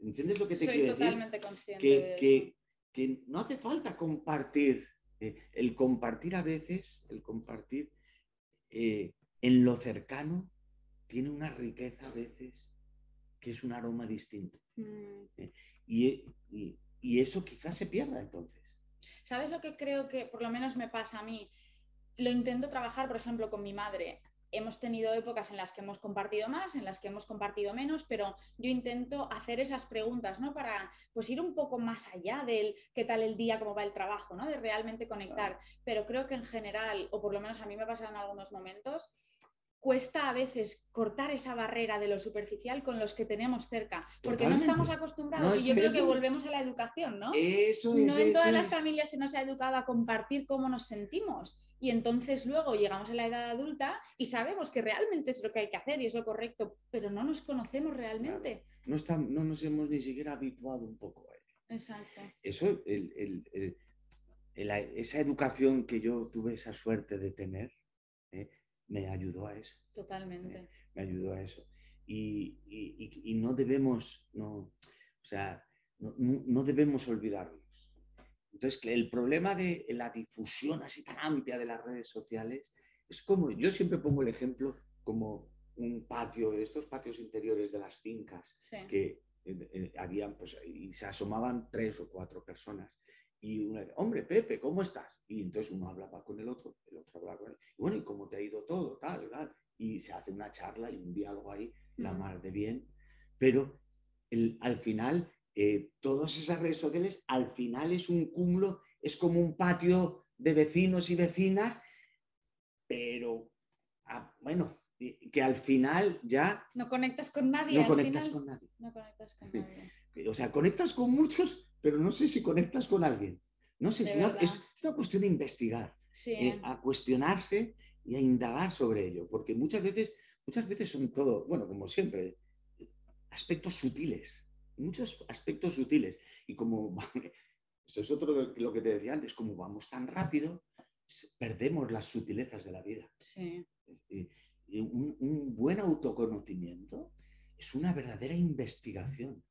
¿Entiendes lo que te Soy quiero decir? totalmente consciente Que, de eso. que- que no hace falta compartir. eh, el compartir a veces, el compartir eh, en lo cercano, tiene una riqueza a veces que es un aroma distinto. Mm. Y, y- y eso quizás se pierda entonces. ¿Sabes lo que creo que por lo menos me pasa a mí? Lo intento trabajar, por ejemplo, con mi madre. Hemos tenido épocas en las que hemos compartido más, en las que hemos compartido menos, pero yo intento hacer esas preguntas, ¿no? Para pues ir un poco más allá del qué tal el día, cómo va el trabajo, ¿no? De realmente conectar. Pero creo que en general, o por lo menos a mí me pasa en algunos momentos, cuesta a veces cortar esa barrera de lo superficial con los que tenemos cerca, porque no estamos acostumbrados. No, y yo creo que volvemos a la educación, ¿no? Eso no es. en todas las es. familias se nos ha educado a compartir cómo nos sentimos. Y entonces luego llegamos a la edad adulta y sabemos que realmente es lo que hay que hacer y es lo correcto, pero no nos conocemos realmente. No, estam- no nos hemos ni siquiera habituado un poco a ello. Exacto. Eso, el- el- el- el- esa educación que yo tuve esa suerte de tener. Me ayudó a eso. Totalmente. me ayudó a eso. Y, y- y- no debemos, no, o sea, no, no- debemos olvidarnos. Entonces, que el problema de la difusión así tan amplia de las redes sociales es como, yo siempre pongo el ejemplo como un patio, estos patios interiores de las fincas, Sí. que eh, eh, habían, pues, y se asomaban tres o cuatro personas. Y uno dice, hombre, Pepe, ¿cómo estás? Y entonces uno hablaba con el otro, el otro hablaba con él. Y bueno, ¿y cómo te ha ido todo? Tal, tal. Y se hace una charla y un diálogo ahí, la mar de bien. Pero el- al final, eh, todas esas redes sociales, al final es un cúmulo, es como un patio de vecinos y vecinas, pero, ah, bueno, que al final ya No conectas con nadie. no al conectas final, con nadie. No conectas con nadie. O sea, conectas con muchos, pero no sé si conectas con alguien. No sé, De es una, verdad. es- es una cuestión de investigar, Sí. eh, a cuestionarse y a indagar sobre ello, porque muchas veces, muchas veces son todo, bueno, como siempre, aspectos sutiles, muchos aspectos sutiles. Y como, eso es otro de lo que te decía antes, como vamos tan rápido, perdemos las sutilezas de la vida. sí. Y- y un, un buen autoconocimiento es una verdadera investigación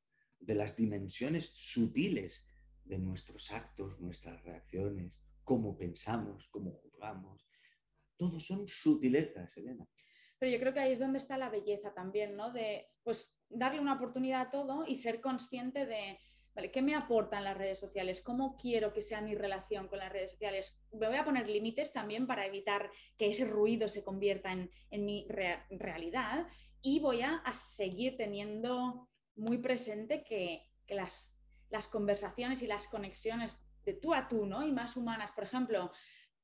de las dimensiones sutiles de nuestros actos, nuestras reacciones, cómo pensamos, cómo juzgamos. Todo son sutilezas, Elena. Pero yo creo que ahí es donde está la belleza también, ¿no? De pues darle una oportunidad a todo y ser consciente de, ¿qué me aportan las redes sociales? ¿Cómo quiero que sea mi relación con las redes sociales? Me voy a poner límites también para evitar que ese ruido se convierta en, mi rea- realidad y voy a seguir teniendo muy presente que, que las, las conversaciones y las conexiones de tú a tú, ¿no? Y más humanas, por ejemplo,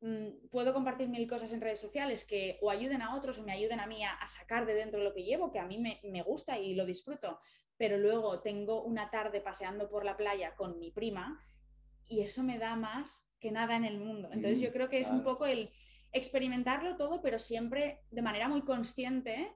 mm, puedo compartir mil cosas en redes sociales que o ayuden a otros o me ayuden a mí a, a sacar de dentro lo que llevo, que a mí me, me gusta y lo disfruto, pero luego tengo una tarde paseando por la playa con mi prima y eso me da más que nada en el mundo. Entonces yo creo que es un poco el experimentarlo todo, pero siempre de manera muy consciente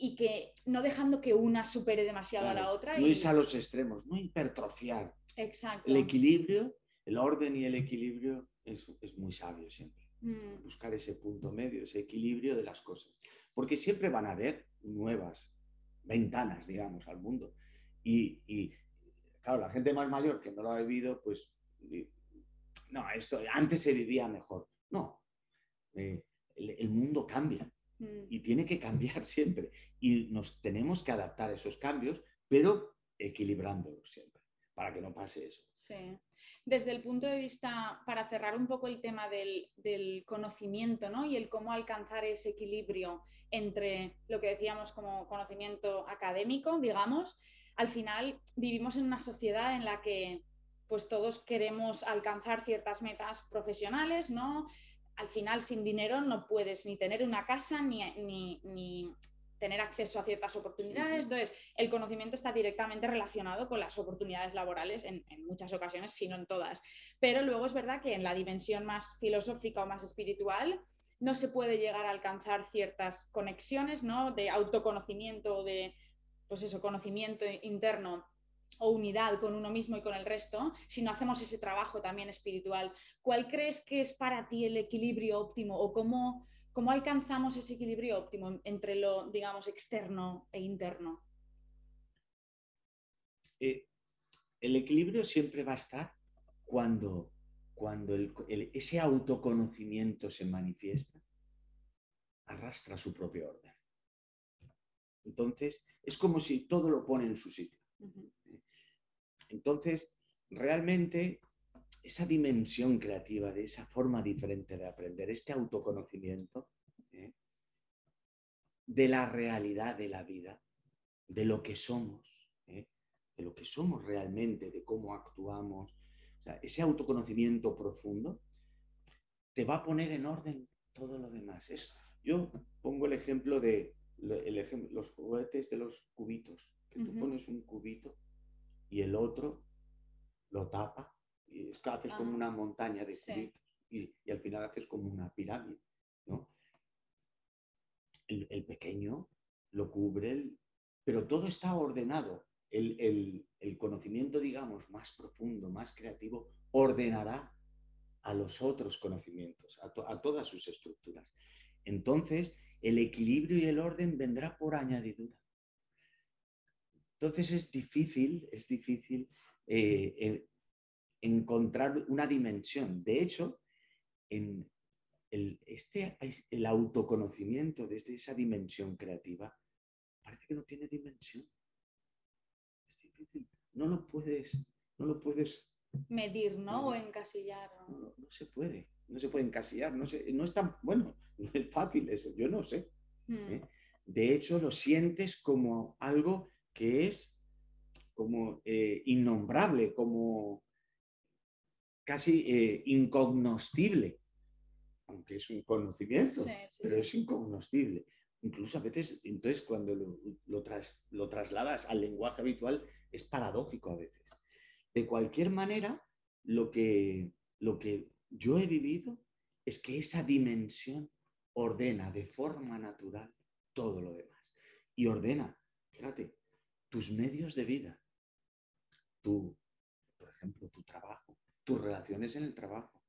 y, que no dejando que una supere demasiado a la otra. No es a los extremos, no hipertrofiar. Exacto. El equilibrio, el orden y el equilibrio es, muy sabio siempre. Mm. Buscar ese punto medio, ese equilibrio de las cosas. Porque siempre van a haber nuevas ventanas, digamos, al mundo. Y, claro, la gente más mayor que no lo ha vivido, pues, no, esto antes se vivía mejor. No, eh, el, mundo cambia mm. y tiene que cambiar siempre. Y nos tenemos que adaptar a esos cambios, pero equilibrándolos siempre, para que no pase eso. Sí. Desde el punto de vista, para cerrar un poco el tema del, del conocimiento ¿no? y el cómo alcanzar ese equilibrio entre lo que decíamos como conocimiento académico, digamos, al final vivimos en una sociedad en la que pues todos queremos alcanzar ciertas metas profesionales, ¿no? Al final sin dinero no puedes ni tener una casa ni, ni, tener acceso a ciertas oportunidades. Entonces, el conocimiento está directamente relacionado con las oportunidades laborales en, en, muchas ocasiones, si no en todas. Pero luego es verdad que en la dimensión más filosófica o más espiritual no se puede llegar a alcanzar ciertas conexiones ¿no? de autoconocimiento o de pues eso, conocimiento interno o unidad con uno mismo y con el resto, si no hacemos ese trabajo también espiritual. ¿Cuál crees que es para ti el equilibrio óptimo o cómo, cómo alcanzamos ese equilibrio óptimo entre lo, digamos, externo e interno? Eh, el equilibrio siempre va a estar cuando, cuando ese autoconocimiento se manifiesta, arrastra su propio orden. Entonces, es como si todo lo pone en su sitio. Entonces, realmente, esa dimensión creativa, de esa forma diferente de aprender, este autoconocimiento ¿eh? de la realidad de la vida, de lo que somos, ¿eh? de lo que somos realmente, de cómo actuamos, ese autoconocimiento profundo, te va a poner en orden todo lo demás. yo pongo el ejemplo de los juguetes de los cubitos, que tú pones un cubito y el otro lo tapa y es que haces como ah, una montaña de cubitos y, al final haces como una pirámide, ¿no? El, pequeño lo cubre, pero todo está ordenado. El, conocimiento, digamos, más profundo, más creativo, ordenará a los otros conocimientos, a, a todas sus estructuras. Entonces, el equilibrio y el orden vendrá por añadidura. Entonces es difícil, es difícil eh, encontrar una dimensión. De hecho, en el, este, el autoconocimiento desde esa dimensión creativa parece que no tiene dimensión. Es difícil. No lo puedes, no lo puedes medir, ¿no? O encasillar. No, se puede, no se puede encasillar, no, no es tan, bueno, no es fácil eso, yo no sé. ¿eh? Hmm. De hecho, lo sientes como algo que es como eh, innombrable, como casi eh, incognoscible, aunque es un conocimiento, pero es incognoscible. Incluso a veces, entonces cuando lo, lo, trasladas al lenguaje habitual, es paradójico a veces. De cualquier manera, lo que, lo que yo he vivido es que esa dimensión ordena de forma natural todo lo demás. Y ordena, fíjate, tus medios de vida, tu, por ejemplo, tu trabajo, tus relaciones en el trabajo,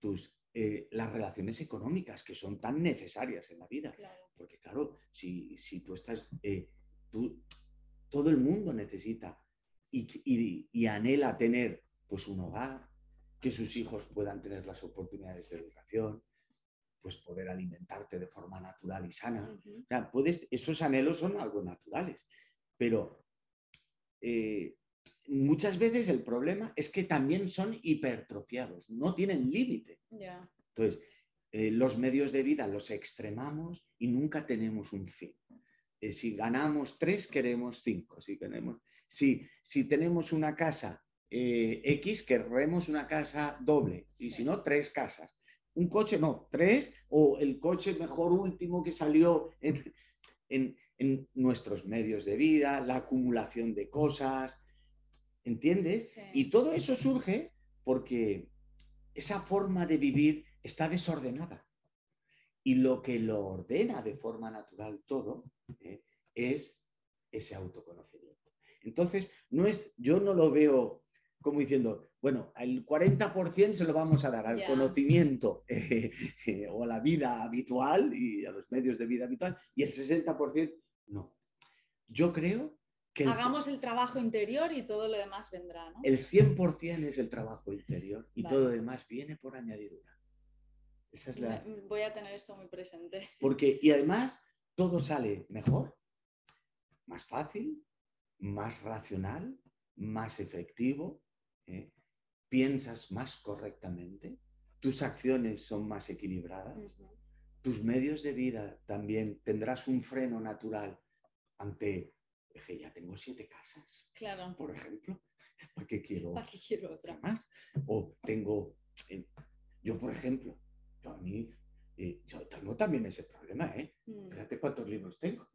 tus, eh, las relaciones económicas que son tan necesarias en la vida. Porque claro, si, tú estás, eh, tú, todo el mundo necesita y, y, anhela tener pues un hogar, que sus hijos puedan tener las oportunidades de educación, pues poder alimentarte de forma natural y sana. puedes, esos anhelos son algo naturales, pero eh, muchas veces el problema es que también son hipertrofiados, no tienen límite. Entonces, eh, los medios de vida los extremamos y nunca tenemos un fin. Eh, si ganamos tres, queremos cinco. Si, tenemos, si, si tenemos una casa X, queremos una casa doble. Y si no, tres casas un coche, no, tres, o el coche mejor último que salió en, nuestros medios de vida, la acumulación de cosas, ¿entiendes? Y todo eso surge porque esa forma de vivir está desordenada. Y lo que lo ordena de forma natural todo ¿eh? es ese autoconocimiento. Entonces, no es, yo no lo veo como diciendo, bueno, el 40% se lo vamos a dar al conocimiento eh, eh, o a la vida habitual y a los medios de vida habitual y el 60% no. Yo creo que... Hagamos el trabajo interior y todo lo demás vendrá, ¿no? El 100% es el trabajo interior y todo lo demás viene por añadidura. Esa es la... Voy a tener esto muy presente. Porque, y además, todo sale mejor, más fácil, más racional, más efectivo, ¿eh? piensas más correctamente, tus acciones son más equilibradas, tus medios de vida también tendrás un freno natural ante, que ya tengo siete casas, claro. por ejemplo, ¿para qué quiero, ¿Para qué quiero otra más? O tengo, eh, yo por ejemplo, yo a mí, eh, yo tengo también ese problema, ¿eh? Mm. Fíjate cuántos libros tengo.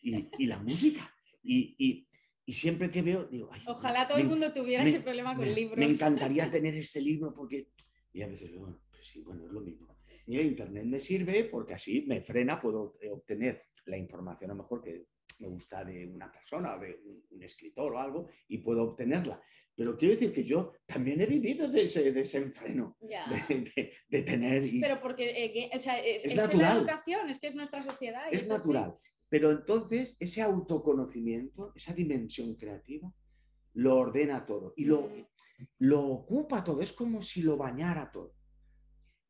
Y, y la música. Y, y, y siempre que veo, digo, ojalá todo el mundo tuviera ese problema con libros. Me encantaría tener este libro porque, y a veces, bueno, pues sí, bueno, es lo mismo. Y el Internet me sirve porque así me frena, puedo eh, obtener la información a lo mejor que me gusta de una persona, de un, escritor o algo, y puedo obtenerla. Pero quiero decir que yo también he vivido de ese desenfreno, de, de, tener... Pero porque eh, o sea, es, es, la educación, es que es nuestra sociedad. es natural. Pero entonces ese autoconocimiento, esa dimensión creativa, lo ordena todo y lo, mm. lo ocupa todo. Es como si lo bañara todo.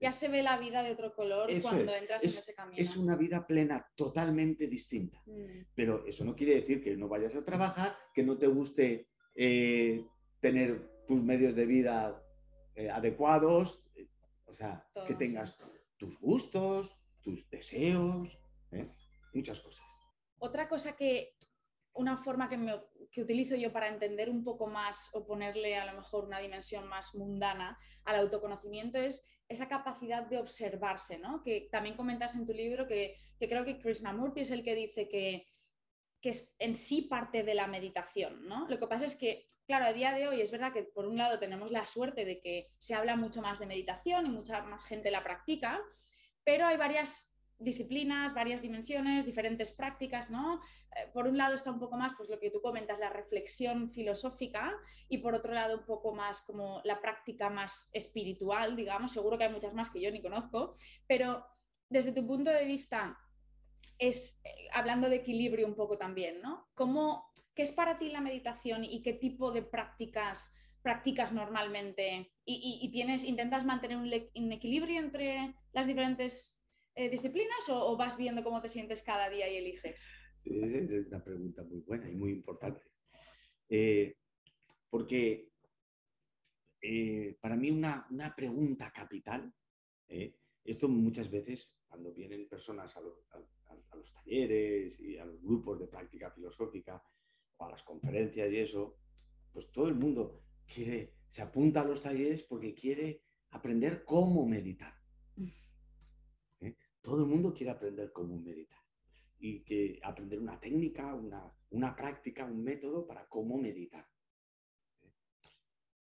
Ya se ve la vida de otro color cuando entras en ese camino. Es una vida plena, totalmente distinta. Mm. Pero eso no quiere decir que no vayas a trabajar, que no te guste eh, tener tus medios de vida eh, adecuados, eh, o sea, que tengas tus gustos, tus deseos, muchas cosas. Otra cosa que, una forma que, que, utilizo yo para entender un poco más o ponerle a lo mejor una dimensión más mundana al autoconocimiento es esa capacidad de observarse, ¿no? Que también comentas en tu libro que, que creo que Krishnamurti es el que dice que, que es en sí parte de la meditación, ¿no? Lo que pasa es que, claro, a día de hoy es verdad que por un lado tenemos la suerte de que se habla mucho más de meditación y mucha más gente la practica, pero hay varias disciplinas, varias dimensiones, diferentes prácticas, ¿no? Eh, por un lado está un poco más, pues lo que tú comentas, la reflexión filosófica y por otro lado un poco más como la práctica más espiritual, digamos, seguro que hay muchas más que yo ni conozco, pero desde tu punto de vista, es eh, hablando de equilibrio un poco también, ¿no? ¿Cómo, ¿Qué es para ti la meditación y qué tipo de prácticas practicas normalmente? ¿Y, y tienes, intentas mantener un, un equilibrio entre las diferentes eh, disciplinas o, vas viendo cómo te sientes cada día y eliges? Sí, esa es una pregunta muy buena y muy importante. Eh, porque eh, para mí una, pregunta capital, esto muchas veces cuando vienen personas a, a, los talleres y a los grupos de práctica filosófica o a las conferencias y eso, pues todo el mundo quiere, se apunta a los talleres porque quiere aprender cómo meditar. Todo el mundo quiere aprender cómo meditar y que aprender una técnica, una, práctica, un método para cómo meditar.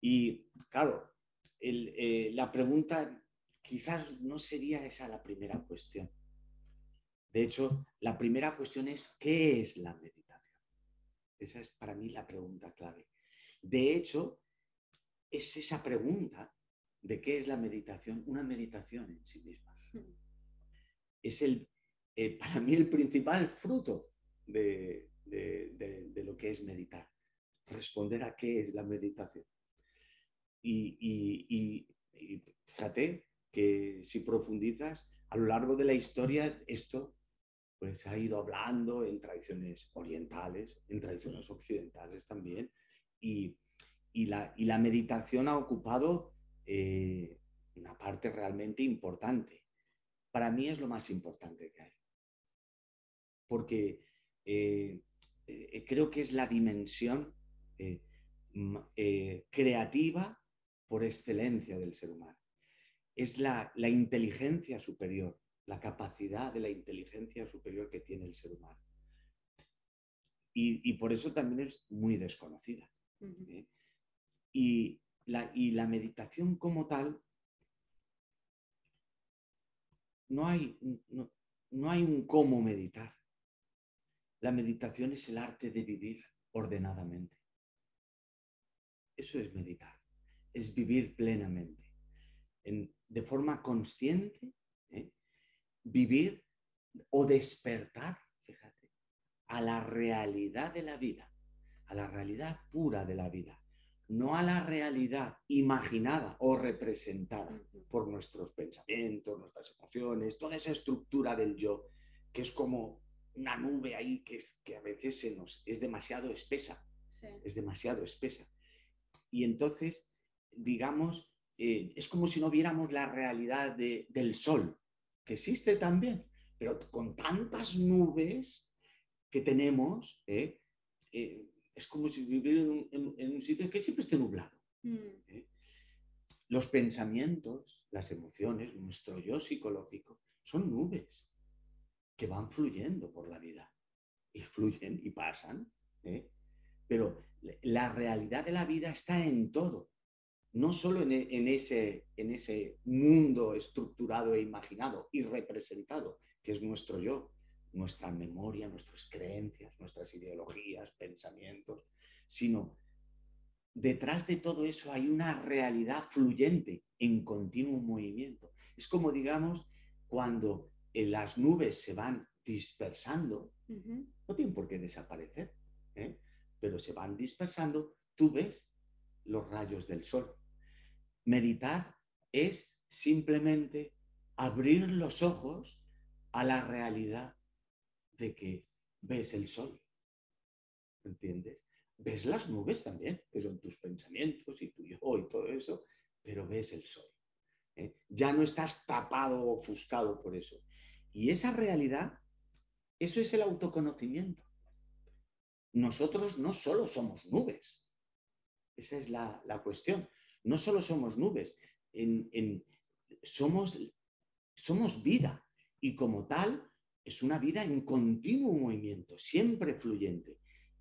Y claro, eh, la pregunta quizás no sería esa la primera cuestión. De hecho, la primera cuestión es ¿qué es la meditación? Esa es para mí la pregunta clave. De hecho, es esa pregunta de qué es la meditación, una meditación en sí misma. Es el, eh, para mí el principal fruto de, lo que es meditar. Responder a qué es la meditación. Y, fíjate que si profundizas, a lo largo de la historia esto pues ha ido hablando en tradiciones orientales, en tradiciones occidentales también, y, la, la, meditación ha ocupado eh, una parte realmente importante para mí es lo más importante que hay. Porque eh, eh, creo que es la dimensión eh, creativa por excelencia del ser humano. Es la, inteligencia superior, la capacidad de la inteligencia superior que tiene el ser humano. Y, por eso también es muy desconocida. y, la, y la meditación como tal no hay, no, hay un cómo meditar. La meditación es el arte de vivir ordenadamente. Eso es meditar, es vivir plenamente, de forma consciente, ¿eh? vivir o despertar, fíjate, a la realidad de la vida, a la realidad pura de la vida, no a la realidad imaginada o representada por nuestros pensamientos, nuestras emociones, toda esa estructura del yo, que es como una nube ahí que, es, que a veces se nos, es demasiado espesa, es demasiado espesa. Y entonces, digamos, eh, es como si no viéramos la realidad del sol, que existe también, pero con tantas nubes que tenemos, ¿eh? Eh, es como si viviera en, un sitio que siempre esté nublado. Mm. Los pensamientos, las emociones, nuestro yo psicológico, son nubes que van fluyendo por la vida. Y fluyen y pasan. Pero la realidad de la vida está en todo, no solo en, ese, en ese mundo estructurado e imaginado y representado, que es nuestro yo, nuestra memoria, nuestras creencias, nuestras ideologías, pensamientos, sino detrás de todo eso hay una realidad fluyente en continuo movimiento. Es como, digamos, cuando las nubes se van dispersando, no tienen por qué desaparecer. ¿eh? pero se van dispersando, tú ves los rayos del sol. Meditar es simplemente abrir los ojos a la realidad de que ves el sol. ¿Entiendes? Ves las nubes también, que son tus pensamientos y tu yo y todo eso, pero ves el sol. ¿eh? Ya no estás tapado o ofuscado por eso. Y esa realidad, eso es el autoconocimiento nosotros no solo somos nubes. Esa es la, cuestión. No solo somos nubes, somos, somos vida y como tal es una vida en continuo movimiento, siempre fluyente.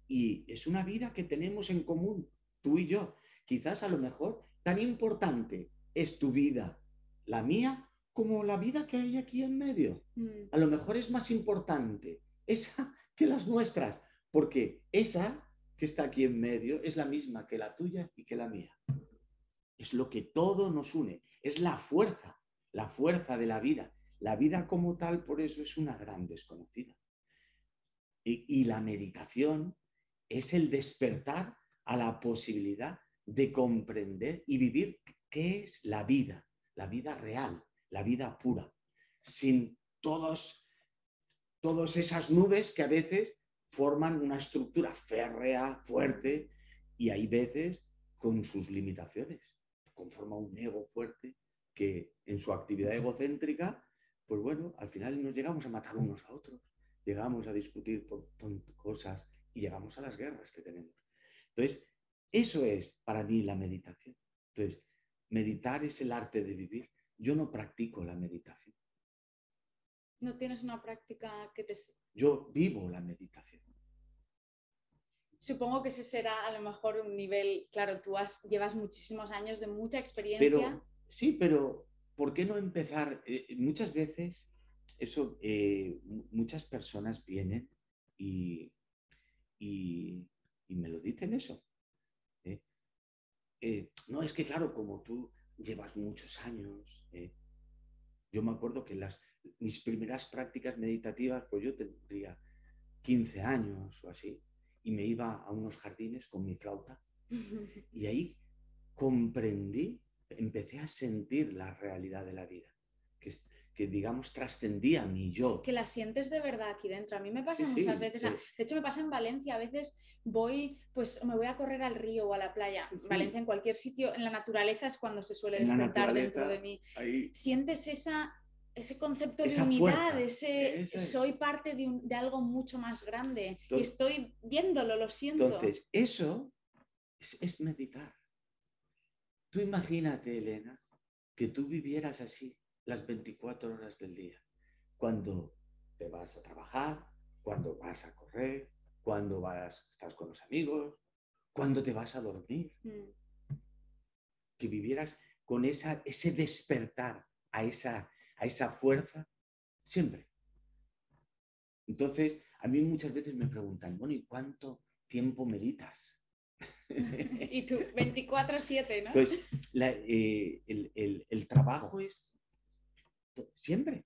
Y es una vida que tenemos en común, tú y yo. Quizás a lo mejor tan importante es tu vida, la mía, como la vida que hay aquí en medio. Mm. A lo mejor es más importante esa que las nuestras, porque esa que está aquí en medio es la misma que la tuya y que la mía. Es lo que todo nos une, es la fuerza, la fuerza de la vida. La vida como tal, por eso es una gran desconocida. Y, la meditación es el despertar a la posibilidad de comprender y vivir qué es la vida, la vida real, la vida pura, sin todos, todas esas nubes que a veces forman una estructura férrea, fuerte, y hay veces con sus limitaciones. Conforma un ego fuerte que en su actividad egocéntrica, pues bueno, al final nos llegamos a matar unos a otros, llegamos a discutir por cosas y llegamos a las guerras que tenemos. Entonces, eso es para mí la meditación. Entonces, meditar es el arte de vivir. Yo no practico la meditación. ¿No tienes una práctica que te... Yo vivo la meditación. Supongo que ese será a lo mejor un nivel, claro, tú has, llevas muchísimos años de mucha experiencia. sí, pero ¿por qué no empezar? Eh, muchas veces, eso, eh, muchas personas vienen y, y, me lo dicen eso. ¿eh? no, es que claro, como tú llevas muchos años, yo me acuerdo que las, mis primeras prácticas meditativas, pues yo tendría 15 años o así y me iba a unos jardines con mi flauta y ahí comprendí, empecé a sentir la realidad de la vida, que, que digamos trascendía mi yo. Que la sientes de verdad aquí dentro. A mí me pasa muchas veces, de hecho me pasa en Valencia, a veces voy, pues me voy a correr al río o a la playa, Valencia en cualquier sitio, en la naturaleza es cuando se suele despertar dentro de mí. Sientes esa ese concepto de unidad, ese soy parte de, algo mucho más grande y estoy viéndolo, lo siento. Entonces, eso es, meditar. Tú imagínate, Elena, que tú vivieras así las 24 horas del día, cuando te vas a trabajar, cuando vas a correr, cuando vas, estás con los amigos, cuando te vas a dormir. Mm. Que vivieras con esa, ese despertar a esa a esa fuerza siempre. Entonces, A mí muchas veces me preguntan, bueno, ¿y cuánto tiempo meditas? Y tú, 24-7, ¿no? Entonces, eh, el, trabajo es siempre.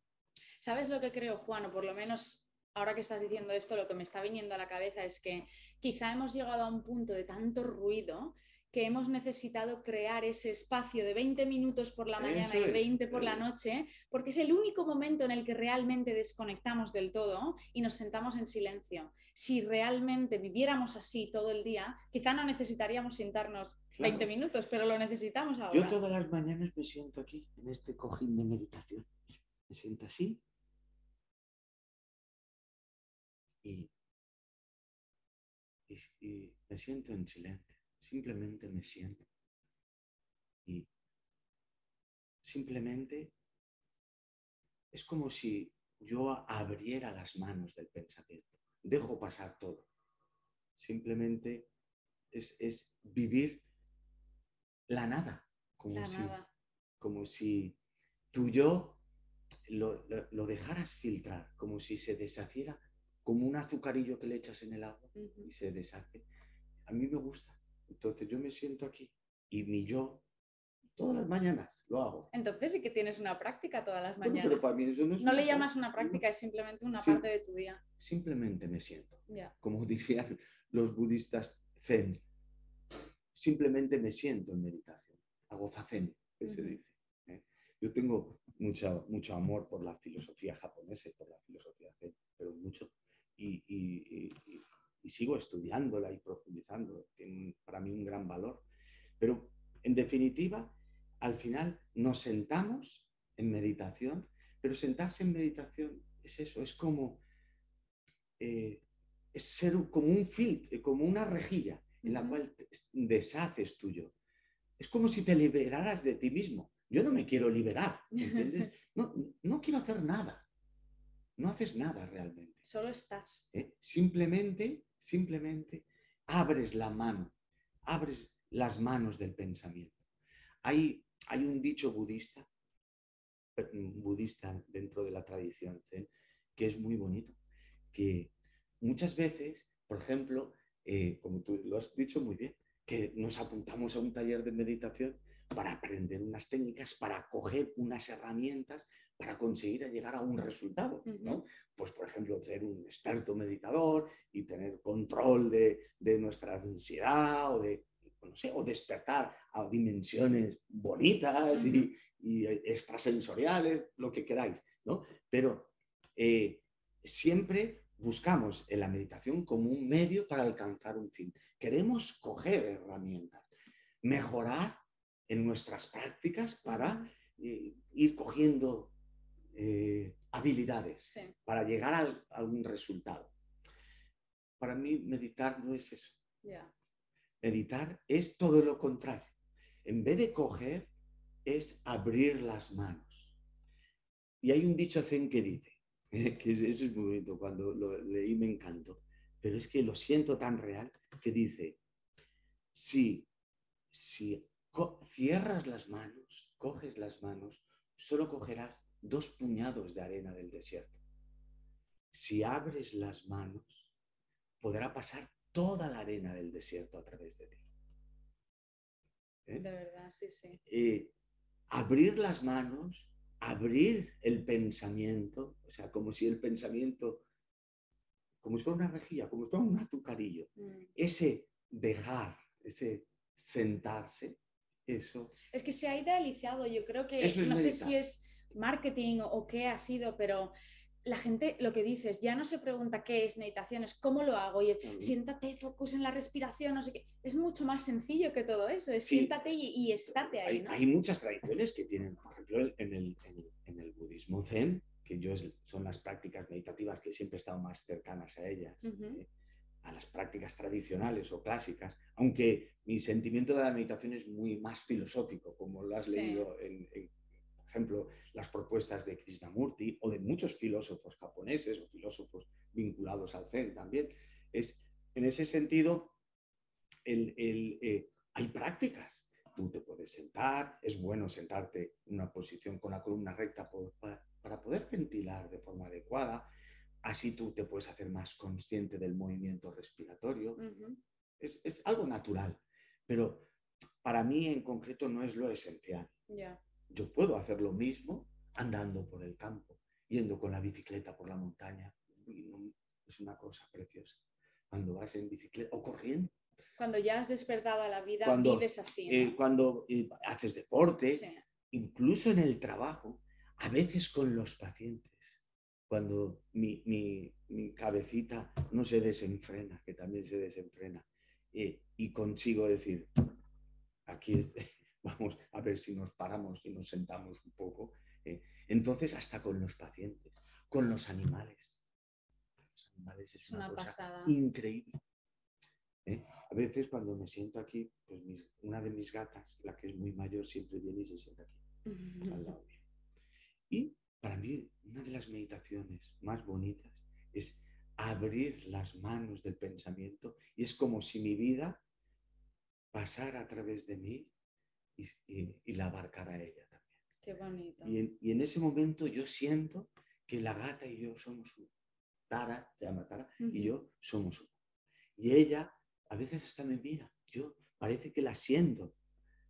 ¿Sabes lo que creo, Juan? O por lo menos ahora que estás diciendo esto, lo que me está viniendo a la cabeza es que quizá hemos llegado a un punto de tanto ruido que hemos necesitado crear ese espacio de 20 minutos por la mañana y 20 por la noche, porque es el único momento en el que realmente desconectamos del todo y nos sentamos en silencio. Si realmente viviéramos así todo el día, quizá no necesitaríamos sentarnos 20 minutos, pero lo necesitamos ahora. Yo todas las mañanas me siento aquí, en este cojín de meditación. Me siento así. y me siento en silencio simplemente me siento y simplemente es como si yo abriera las manos del pensamiento, dejo pasar todo. Simplemente es, vivir la nada, como, si, como si tú yo lo, dejaras filtrar, como si se deshaciera como un azucarillo que le echas en el agua y se deshace. A mí me gusta. Entonces yo me siento aquí y mi yo, todas las mañanas lo hago. Entonces sí que tienes una práctica todas las mañanas. no, le llamas una práctica, es simplemente una parte de tu día. Simplemente me siento. Como dirían los budistas zen. Simplemente me siento en meditación. Hago zazen, que se dice. ¿eh? Yo tengo mucho, mucho amor por la filosofía japonesa y por la filosofía zen, pero mucho. y, y sigo estudiándola y profundizando. Tiene para mí un gran valor. Pero en definitiva, al final nos sentamos en meditación, pero sentarse en meditación es eso, es como eh, es ser como un filtro, como una rejilla en la cual deshaces tuyo. Es como si te liberaras de ti mismo. Yo no me quiero liberar, ¿entiendes? No, no quiero hacer nada. No haces nada realmente. Solo estás. ¿Eh? Simplemente simplemente abres la mano, abres las manos del pensamiento. Hay, hay un dicho budista, budista dentro de la tradición zen, que es muy bonito, que muchas veces, por ejemplo, eh, como tú lo has dicho muy bien, que nos apuntamos a un taller de meditación para aprender unas técnicas, para coger unas herramientas para conseguir llegar a un resultado. ¿no? Pues, por ejemplo, ser un experto meditador y tener control de, de nuestra ansiedad o de no sé, o despertar a dimensiones bonitas y, y, extrasensoriales, lo que queráis, ¿no? Pero eh, siempre buscamos en la meditación como un medio para alcanzar un fin. Queremos coger herramientas, mejorar en nuestras prácticas para eh, ir cogiendo eh, habilidades para llegar a algún resultado. Para mí meditar no es eso. Meditar es todo lo contrario. En vez de coger, es abrir las manos. Y hay un dicho zen que dice, que eso es muy bonito, cuando lo leí me encantó, pero es que lo siento tan real que dice, si, si cierras las manos, coges las manos, solo cogerás dos puñados de arena del desierto. Si abres las manos, podrá pasar toda la arena del desierto a través de ti. ¿Eh? De verdad, sí, sí. Eh, abrir las manos, abrir el pensamiento, o sea, como si el pensamiento, como si fuera una rejilla, como si fuera un azucarillo. Mm. Ese dejar, ese sentarse, eso. Es que se ha idealizado, yo creo que, no sé si es marketing o, qué ha sido, pero la gente lo que dices, ya no se pregunta qué es meditación, es cómo lo hago. Y siéntate, focus en la respiración, no sé qué. Es mucho más sencillo que todo eso. Es siéntate y, estate ahí. Hay, muchas tradiciones que tienen, por ejemplo, en el, budismo zen, que yo son las prácticas meditativas que siempre he estado más cercanas a ellas. ¿eh? A las prácticas tradicionales o clásicas, aunque mi sentimiento de la meditación es muy más filosófico, como lo has leído en, ejemplo, las propuestas de Krishnamurti o de muchos filósofos japoneses o filósofos vinculados al Zen también. Es, en ese sentido, el, eh, hay prácticas. Tú te puedes sentar, es bueno sentarte en una posición con la columna recta para, para poder ventilar de forma adecuada. Así tú te puedes hacer más consciente del movimiento respiratorio. es, es, algo natural, pero para mí en concreto no es lo esencial. Yo puedo hacer lo mismo andando por el campo, yendo con la bicicleta por la montaña. Es una cosa preciosa. Cuando vas en bicicleta o corriendo. Cuando ya has despertado a la vida, vives así. Eh, cuando eh, haces deporte, incluso en el trabajo, a veces con los pacientes cuando mi, cabecita no se desenfrena, que también se desenfrena, eh, y consigo decir, aquí vamos a ver si nos paramos y nos sentamos un poco. Eh, entonces, hasta con los pacientes, con los animales. Los animales es, una, cosa increíble. ¿eh? A veces cuando me siento aquí, pues una de mis gatas, la que es muy mayor, siempre viene y se sienta aquí, al lado mío. Y para mí, una de las meditaciones más bonitas es abrir las manos del pensamiento y es como si mi vida pasara a través de mí y, la abarcara ella también. Qué bonito. Y en, ese momento yo siento que la gata y yo somos uno. Tara, se llama Tara, y yo somos uno. Y ella a veces hasta me mira, yo parece que la siento.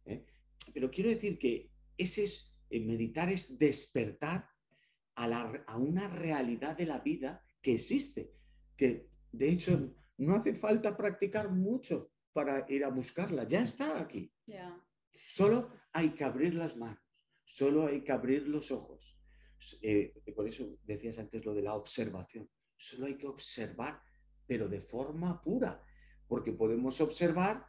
¿eh? Pero quiero decir que ese es, eh, meditar es despertar a, una realidad de la vida que existe, que de hecho no hace falta practicar mucho para ir a buscarla, ya está aquí. Solo hay que abrir las manos, solo hay que abrir los ojos. Eh, por eso decías antes lo de la observación. Solo hay que observar, pero de forma pura, porque podemos observar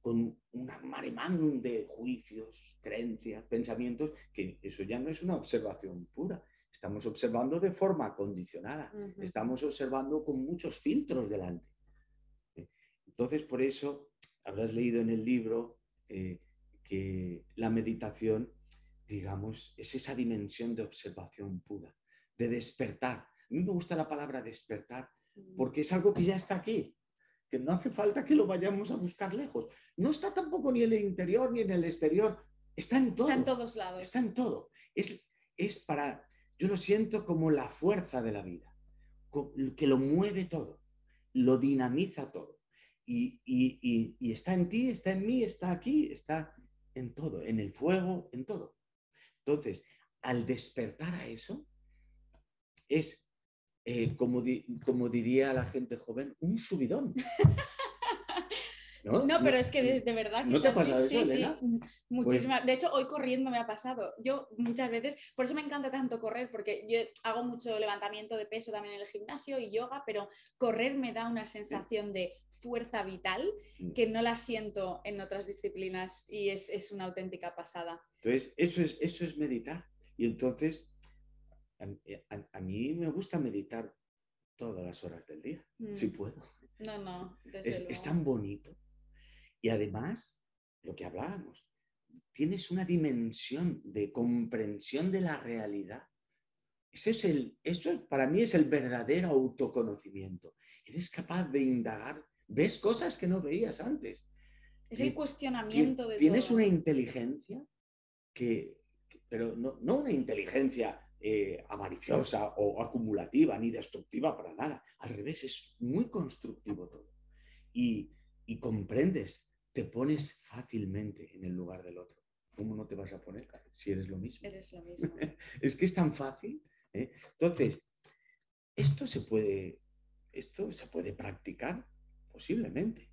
con una mare magnum de juicios, creencias, pensamientos, que eso ya no es una observación pura, Estamos observando de forma condicionada, estamos observando con muchos filtros delante. ¿eh? Entonces, por eso habrás leído en el libro eh, que la meditación, digamos, es esa dimensión de observación pura, de despertar. A mí me gusta la palabra despertar porque es algo que ya está aquí, que no hace falta que lo vayamos a buscar lejos. No está tampoco ni en el interior ni en el exterior, está en todo. Está en todos lados. Está en todo. Es, es para yo lo siento como la fuerza de la vida, que lo mueve todo, lo dinamiza todo. Y, está en ti, está en mí, está aquí, está en todo, en el fuego, en todo. Entonces, al despertar a eso, es, eh, como, como diría la gente joven, un subidón. ¿no? pero es que de, verdad. ¿No te ha pasado eso, sí, mm, muchísimas. De hecho, hoy corriendo me ha pasado. Yo muchas veces, por eso me encanta tanto correr, porque yo hago mucho levantamiento de peso también en el gimnasio y yoga, pero correr me da una sensación de fuerza vital mm. que no la siento en otras disciplinas y es, una auténtica pasada. Entonces, eso es, eso es meditar. Y entonces, a, mí me gusta meditar todas las horas del día, si mm. puedo. No, no. es, tan bonito. Y además, lo que hablábamos, tienes una dimensión de comprensión de la realidad. Ese es el, eso para mí es el verdadero autoconocimiento. Eres capaz de indagar, ves cosas que no veías antes. Es el cuestionamiento de Tienes una inteligencia que, pero no, una inteligencia eh, avariciosa o acumulativa ni destructiva para nada. Al revés, es muy constructivo todo. Y, y comprendes te pones fácilmente en el lugar del otro. ¿Cómo no te vas a poner si eres lo mismo? Eres lo mismo. es que es tan fácil. ¿eh? Entonces, esto se puede, esto se puede practicar posiblemente,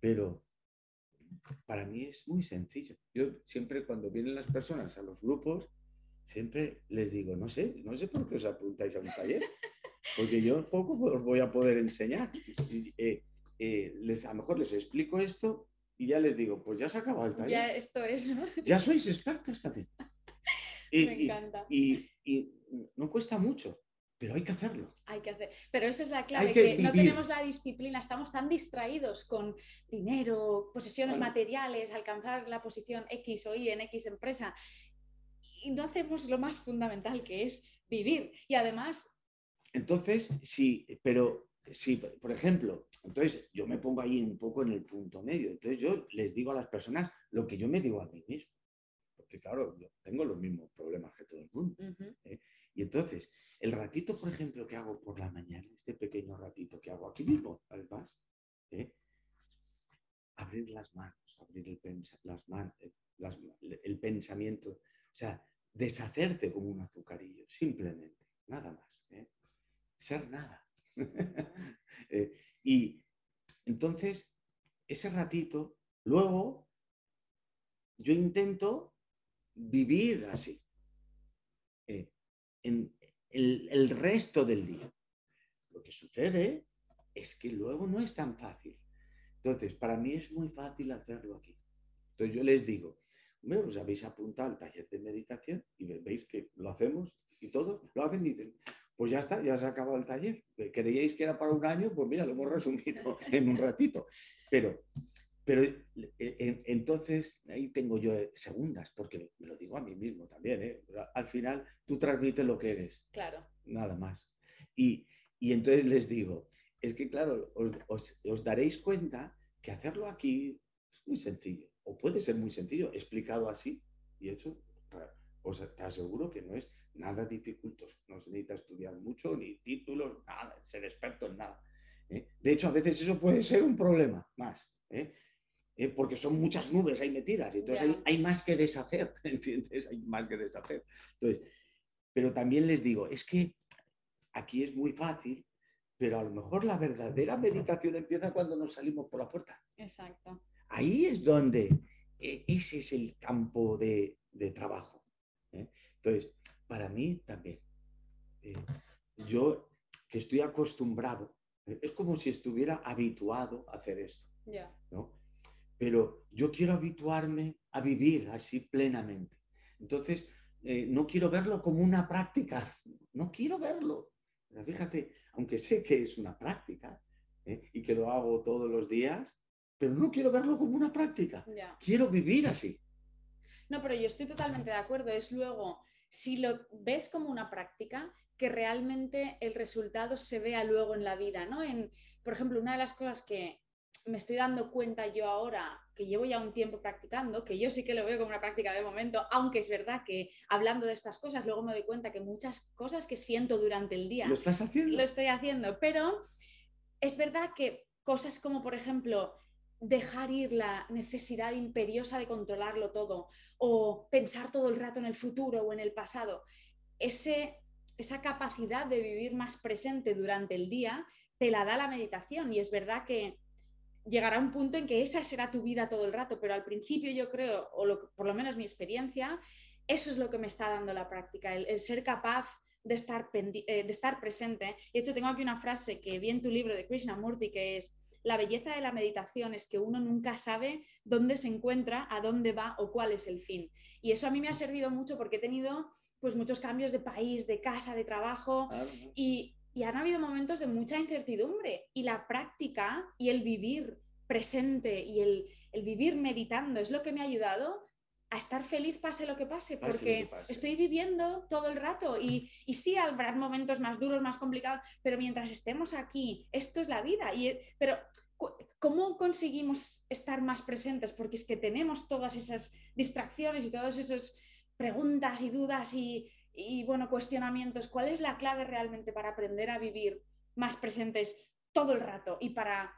pero para mí es muy sencillo. Yo siempre cuando vienen las personas a los grupos, siempre les digo, no sé, no sé por qué os apuntáis a un taller, porque yo poco os voy a poder enseñar. Eh, eh, les, a lo mejor les explico esto y ya les digo, pues ya se acaba el taller. Ya esto es, ¿no? Ya sois expertos también. Y, Me encanta. Y, no cuesta mucho, pero hay que hacerlo. Hay que hacer. Pero esa es la clave, que, no tenemos la disciplina, estamos tan distraídos con dinero, posesiones materiales, alcanzar la posición X o Y en X empresa. Y no hacemos lo más fundamental, que es vivir. Y además... Entonces, sí, pero Sí, por ejemplo, entonces yo me pongo ahí un poco en el punto medio. Entonces yo les digo a las personas lo que yo me digo a mí mismo. Porque claro, yo tengo los mismos problemas que todo el mundo. ¿eh? Y entonces, el ratito, por ejemplo, que hago por la mañana, este pequeño ratito que hago aquí mismo, además, ¿eh? abrir las manos, abrir el, las manos, eh, el pensamiento, o sea, deshacerte como un azucarillo, simplemente, nada más. ¿eh? Ser nada. y entonces, ese ratito, luego, yo intento vivir así en el, resto del día. Lo que sucede es que luego no es tan fácil. Entonces, para mí es muy fácil hacerlo aquí. Entonces yo les digo, hombre, os habéis apuntado al taller de meditación y veis que lo hacemos y todo, lo hacen y dicen, pues ya está, ya se ha acabado el taller. ¿Creíais que era para un año? Pues mira, lo hemos resumido en un ratito. Pero pero eh, entonces ahí tengo yo eh, segundas, porque me lo digo a mí mismo también. ¿eh? Al final tú transmites lo que eres. Claro. Nada más. Y, entonces les digo, es que claro, os, daréis cuenta que hacerlo aquí es muy sencillo, o puede ser muy sencillo, explicado así y hecho. Os te aseguro que no es nada dificultoso. No se necesita estudiar mucho, ni títulos, nada, ser experto en nada. De hecho, a veces eso puede ser un problema más. ¿eh? porque son muchas nubes ahí metidas, y entonces hay, más que deshacer, ¿entiendes? Hay más que deshacer. Entonces, pero también les digo, es que aquí es muy fácil, pero a lo mejor la verdadera meditación empieza cuando nos salimos por la puerta. Exacto. Ahí es donde ese es el campo de, trabajo. ¿Eh? Entonces, para mí también, eh, yo que estoy acostumbrado, es como si estuviera habituado a hacer esto. ¿no? pero yo quiero habituarme a vivir así plenamente. Entonces, eh, no quiero verlo como una práctica, no quiero verlo. fíjate, aunque sé que es una práctica ¿eh? y que lo hago todos los días, pero no quiero verlo como una práctica. Quiero vivir así. No, pero yo estoy totalmente de acuerdo. Es luego, si lo ves como una práctica, que realmente el resultado se vea luego en la vida, ¿no? En, por ejemplo, una de las cosas que me estoy dando cuenta yo ahora, que llevo ya un tiempo practicando, que yo sí que lo veo como una práctica de momento, aunque es verdad que hablando de estas cosas, luego me doy cuenta que muchas cosas que siento durante el día. ¿Lo estás haciendo? Lo estoy haciendo, pero es verdad que cosas como, por ejemplo, dejar ir la necesidad imperiosa de controlarlo todo o pensar todo el rato en el futuro o en el pasado, ese, esa capacidad de vivir más presente durante el día te la da la meditación y es verdad que llegará un punto en que esa será tu vida todo el rato, pero al principio yo creo, o por lo menos mi experiencia, eso es lo que me está dando la práctica, el, ser capaz de estar, eh, de estar presente. De hecho, tengo aquí una frase que vi en tu libro de Krishnamurti, que es, la belleza de la meditación es que uno nunca sabe dónde se encuentra, a dónde va o cuál es el fin. Y eso a mí me ha servido mucho porque he tenido pues muchos cambios de país, de casa, de trabajo y y han habido momentos de mucha incertidumbre y la práctica y el vivir presente y el, vivir meditando es lo que me ha ayudado a estar feliz pase lo que pase, porque estoy viviendo todo el rato y, y, sí habrá momentos más duros, más complicados, pero mientras estemos aquí, esto es la vida. Y, pero ¿cómo conseguimos estar más presentes? Porque es que tenemos todas esas distracciones y todas esas preguntas y dudas y, y bueno, cuestionamientos, ¿cuál es la clave realmente para aprender a vivir más presentes todo el rato y para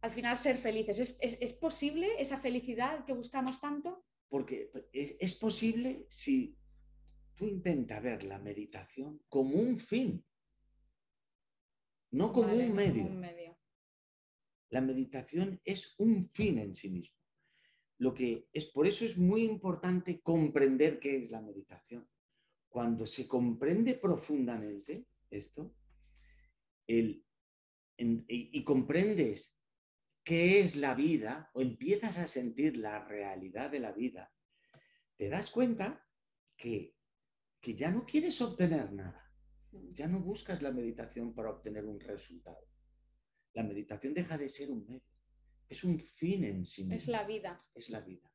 al final ser felices? ¿Es, posible esa felicidad que buscamos tanto? Porque es, posible si tú intentas ver la meditación como un fin, no como, un, medio. un medio. La meditación es un fin en sí mismo. Lo que es por eso es muy importante comprender qué es la meditación cuando se comprende profundamente esto y, comprendes qué es la vida o empiezas a sentir la realidad de la vida, te das cuenta que, que ya no quieres obtener nada. Ya no buscas la meditación para obtener un resultado. La meditación deja de ser un medio. Es un fin en sí mismo. Es la vida. Es la vida.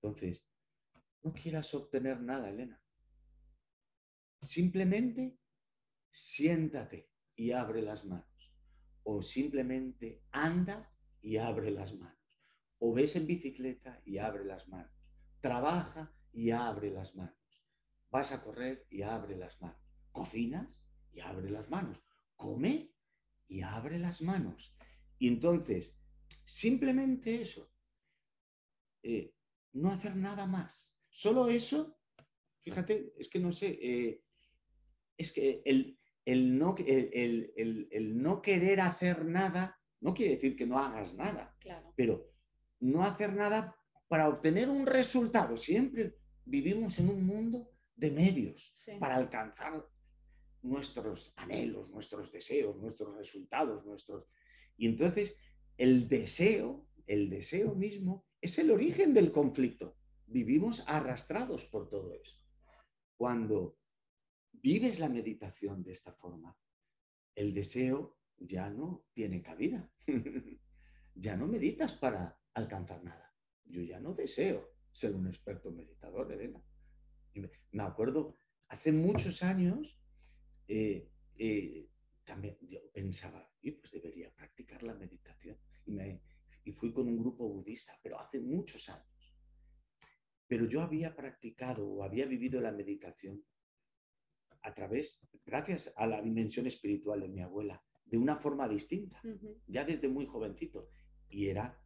Entonces, no quieras obtener nada, Elena. Simplemente siéntate y abre las manos. O simplemente anda y abre las manos. O ves en bicicleta y abre las manos. Trabaja y abre las manos. Vas a correr y abre las manos. cocinas y abre las manos, come y abre las manos. Y entonces, simplemente eso, eh, no hacer nada más. Solo eso, fíjate, es que no sé, eh, es que el, el no, el, no, querer hacer nada no quiere decir que no hagas nada, pero no hacer nada para obtener un resultado. Siempre vivimos en un mundo de medios para alcanzar nuestros anhelos, nuestros deseos, nuestros resultados, nuestros... Y entonces el deseo, el deseo mismo, es el origen del conflicto. Vivimos arrastrados por todo eso. Cuando vives la meditación de esta forma, el deseo ya no tiene cabida. ya no meditas para alcanzar nada. Yo ya no deseo ser un experto meditador, Elena. me acuerdo, hace muchos años, eh, eh, también yo pensaba, pues debería practicar la meditación. y fui con un grupo budista, pero hace muchos años. Pero yo había practicado o había vivido la meditación a través, gracias a la dimensión espiritual de mi abuela, de una forma distinta, ya desde muy jovencito. Y era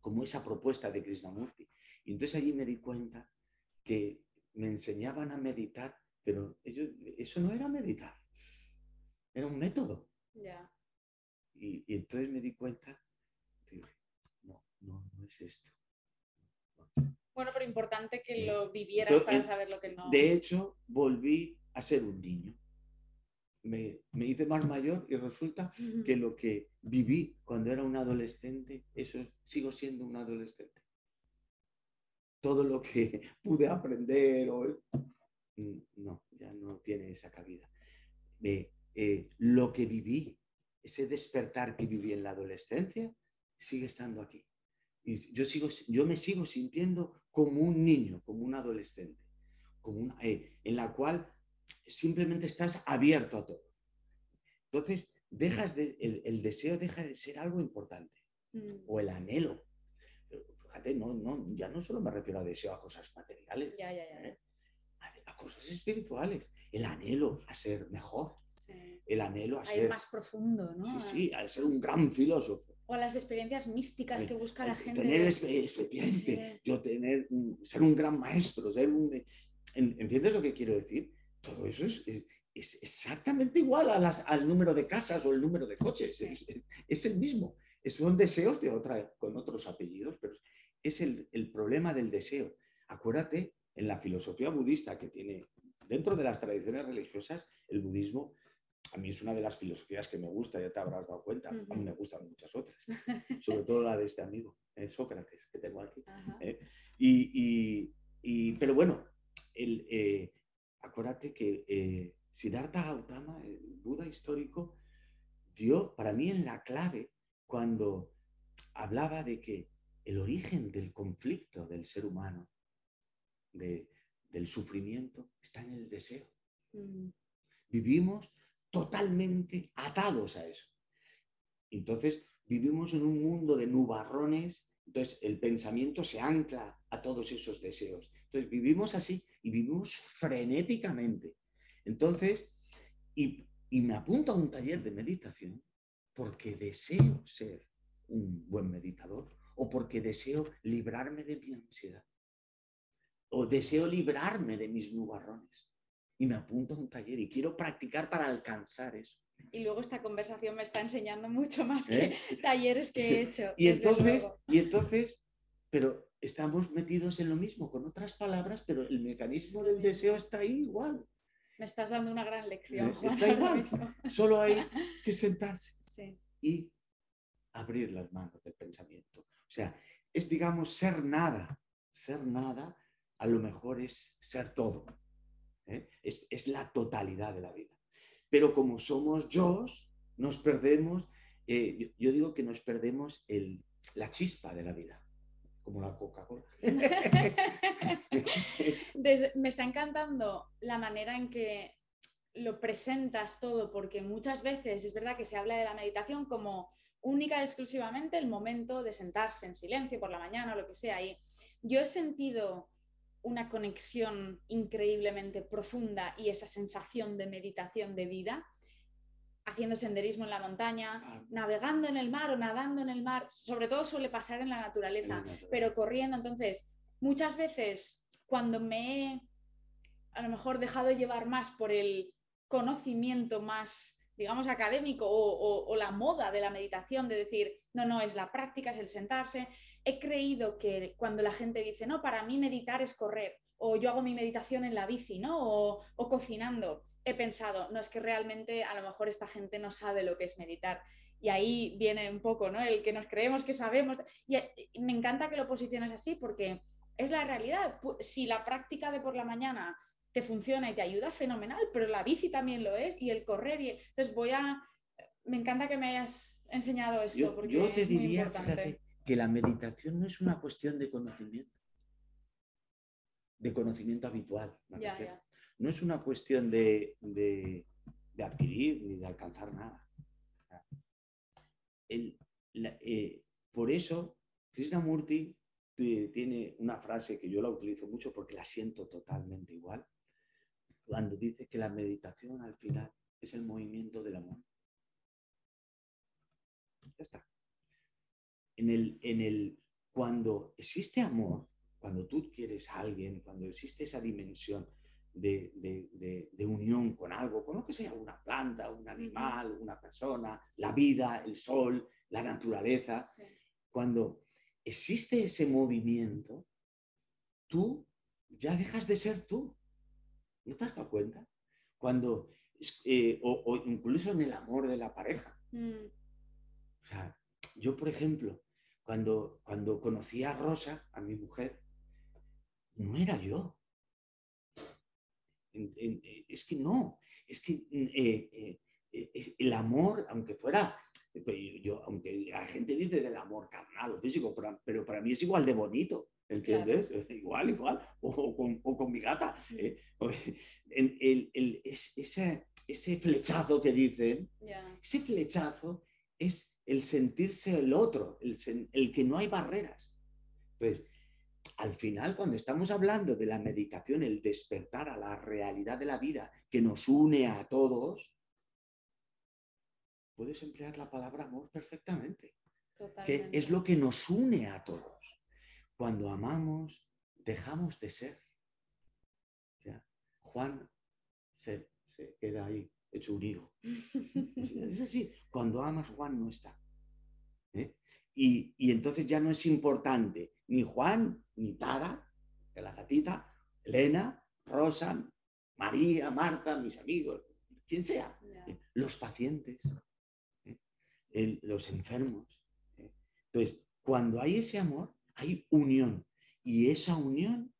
como esa propuesta de Krishnamurti. Y entonces allí me di cuenta que me enseñaban a meditar, pero ellos, eso no era meditar, era un método. Y, entonces me di cuenta, no, no, no es esto. Bueno, pero importante que lo vivieras para saber lo que no. De hecho, volví a ser un niño me, hice más mayor y resulta que lo que viví cuando era un adolescente, eso sigo siendo un adolescente. Todo lo que pude aprender, o, mm, no, ya no tiene esa cabida. Eh, lo que viví, ese despertar que viví en la adolescencia, sigue estando aquí. Y yo, sigo, yo me sigo sintiendo como un niño, como un adolescente, como eh, en la cual simplemente estás abierto a todo. Entonces, dejas de, el, deseo deja de ser algo importante, mm. o el anhelo. fíjate, no, no, ya no solo me refiero a deseo a cosas materiales, ¿eh? a, cosas espirituales, el anhelo a ser mejor, el anhelo a, ser... más profundo, ¿no? Sí, sí, a ser un gran filósofo. O a las experiencias místicas que busca la gente. Tener, efectivamente, yo tener, ser un gran maestro, ser un... ¿Entiendes lo que quiero decir? Todo eso es, exactamente igual al número de casas o el número de coches. Es, el mismo. Son deseos de otra, con otros apellidos, pero es el, problema del deseo. Acuérdate, en la filosofía budista que tiene, dentro de las tradiciones religiosas, el budismo, a mí es una de las filosofías que me gusta, ya te habrás dado cuenta, a mí me gustan muchas otras, sobre todo la de este amigo, eh, Sócrates, que tengo aquí. Eh. y, pero bueno, el, eh, acuérdate que eh, Siddhartha Gautama, el Buda histórico, dio para mí en la clave cuando hablaba de que el origen del conflicto del ser humano, del sufrimiento, está en el deseo. Mm. Vivimos totalmente atados a eso. Entonces, vivimos en un mundo de nubarrones, entonces el pensamiento se ancla a todos esos deseos. Entonces, vivimos así y vivimos frenéticamente. Entonces, y, me apunto a un taller de meditación porque deseo ser un buen meditador o porque deseo librarme de mi ansiedad o deseo librarme de mis nubarrones. Y me apunto a un taller y quiero practicar para alcanzar eso. Y luego esta conversación me está enseñando mucho más que ¿Eh? talleres que he hecho. Y entonces, y entonces, pero estamos metidos en lo mismo, con otras palabras, pero el mecanismo del deseo está ahí igual. Me estás dando una gran lección. está igual. Solo hay que sentarse y abrir las manos del pensamiento. O sea, es, digamos, ser nada. Ser nada a lo mejor es ser todo. ¿eh? Es, la totalidad de la vida. Pero como somos yo, nos perdemos, eh, yo, digo que nos perdemos la chispa de la vida como la Coca-Cola. me está encantando la manera en que lo presentas todo, porque muchas veces es verdad que se habla de la meditación como única y exclusivamente el momento de sentarse en silencio por la mañana o lo que sea. Y yo he sentido una conexión increíblemente profunda y esa sensación de meditación de vida, haciendo senderismo en la montaña, navegando en el mar o nadando en el mar, sobre todo suele pasar en la naturaleza, pero corriendo. Entonces, muchas veces cuando me he a lo mejor dejado llevar más por el conocimiento más digamos, académico o, la moda de la meditación, de decir, no, no, es la práctica, es el sentarse. He creído que cuando la gente dice, no, para mí meditar es correr, o yo hago mi meditación en la bici, ¿no? O, o cocinando, he pensado, no, es que realmente a lo mejor esta gente no sabe lo que es meditar. Y ahí viene un poco, ¿no? El que nos creemos que sabemos. Y me encanta que lo posiciones así porque es la realidad. Si la práctica de por la mañana te funciona y te ayuda, fenomenal, pero la bici también lo es y el correr. Y... Entonces voy a... Me encanta que me hayas enseñado esto. Yo, porque yo te diría, que la meditación no es una cuestión de conocimiento, de conocimiento habitual. No es una cuestión de, de, adquirir ni de alcanzar nada. El, eh, por eso, Krishnamurti tiene una frase que yo la utilizo mucho porque la siento totalmente igual cuando dice que la meditación al final es el movimiento del amor. Ya está. En el, en el, cuando existe amor, cuando tú quieres a alguien, cuando existe esa dimensión de, de, unión con algo, con lo que sea, una planta, un animal, una persona, la vida, el sol, la naturaleza, cuando existe ese movimiento, tú ya dejas de ser tú. ¿No te has dado cuenta? Cuando, eh, o, incluso en el amor de la pareja. Mm. O sea, yo, por ejemplo, cuando, cuando conocí a Rosa, a mi mujer, no era yo. Eh, es que no, es que eh, el amor, aunque fuera, pues, yo, aunque la gente dice del amor carnal o físico, pero para mí es igual de bonito. ¿Entiendes? Igual, igual. O, con, mi gata. Mm. ¿eh? El, ese, ese, flechazo que dicen, ese flechazo es el sentirse el otro, el, el que no hay barreras. Entonces, al final, cuando estamos hablando de la meditación, el despertar a la realidad de la vida que nos une a todos, puedes emplear la palabra amor perfectamente. Que es lo que nos une a todos. Cuando amamos, dejamos de ser. Juan se, queda ahí, hecho un hijo. Es así. Cuando amas, Juan no está. ¿eh? Y, entonces ya no es importante ni Juan, ni Tara, de la gatita, Elena, Rosa, María, Marta, mis amigos, quien sea, ¿eh? los pacientes, ¿eh? los enfermos. Entonces, cuando hay ese amor, hay unión. Y esa unión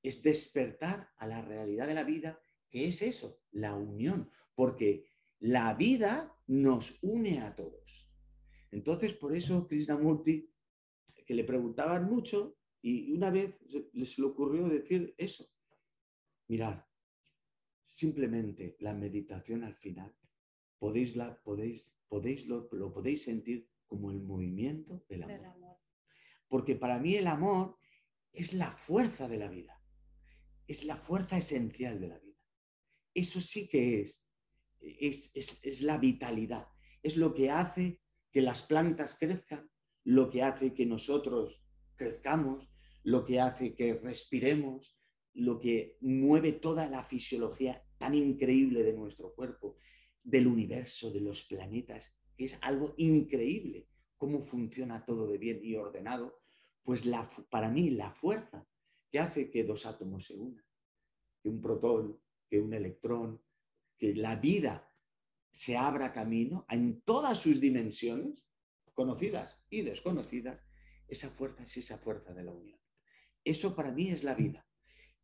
es despertar a la realidad de la vida, que es eso, la unión. Porque la vida nos une a todos. Entonces, por eso Krishnamurti, que le preguntaban mucho, y una vez les le ocurrió decir eso. Mirar, simplemente la meditación al final, podéis, la, podéis, podéis lo, podéis sentir como el movimiento del amor. Porque para mí el amor es la fuerza de la vida, es la fuerza esencial de la vida. Eso sí que es, es, la vitalidad, es lo que hace que las plantas crezcan, lo que hace que nosotros crezcamos, lo que hace que respiremos, lo que mueve toda la fisiología tan increíble de nuestro cuerpo, del universo, de los planetas, que es algo increíble cómo funciona todo de bien y ordenado, pues la, para mí la fuerza que hace que dos átomos se unan, que un protón, que un electrón, que la vida se abra camino en todas sus dimensiones, conocidas y desconocidas, esa fuerza es esa fuerza de la unión. Eso para mí es la vida.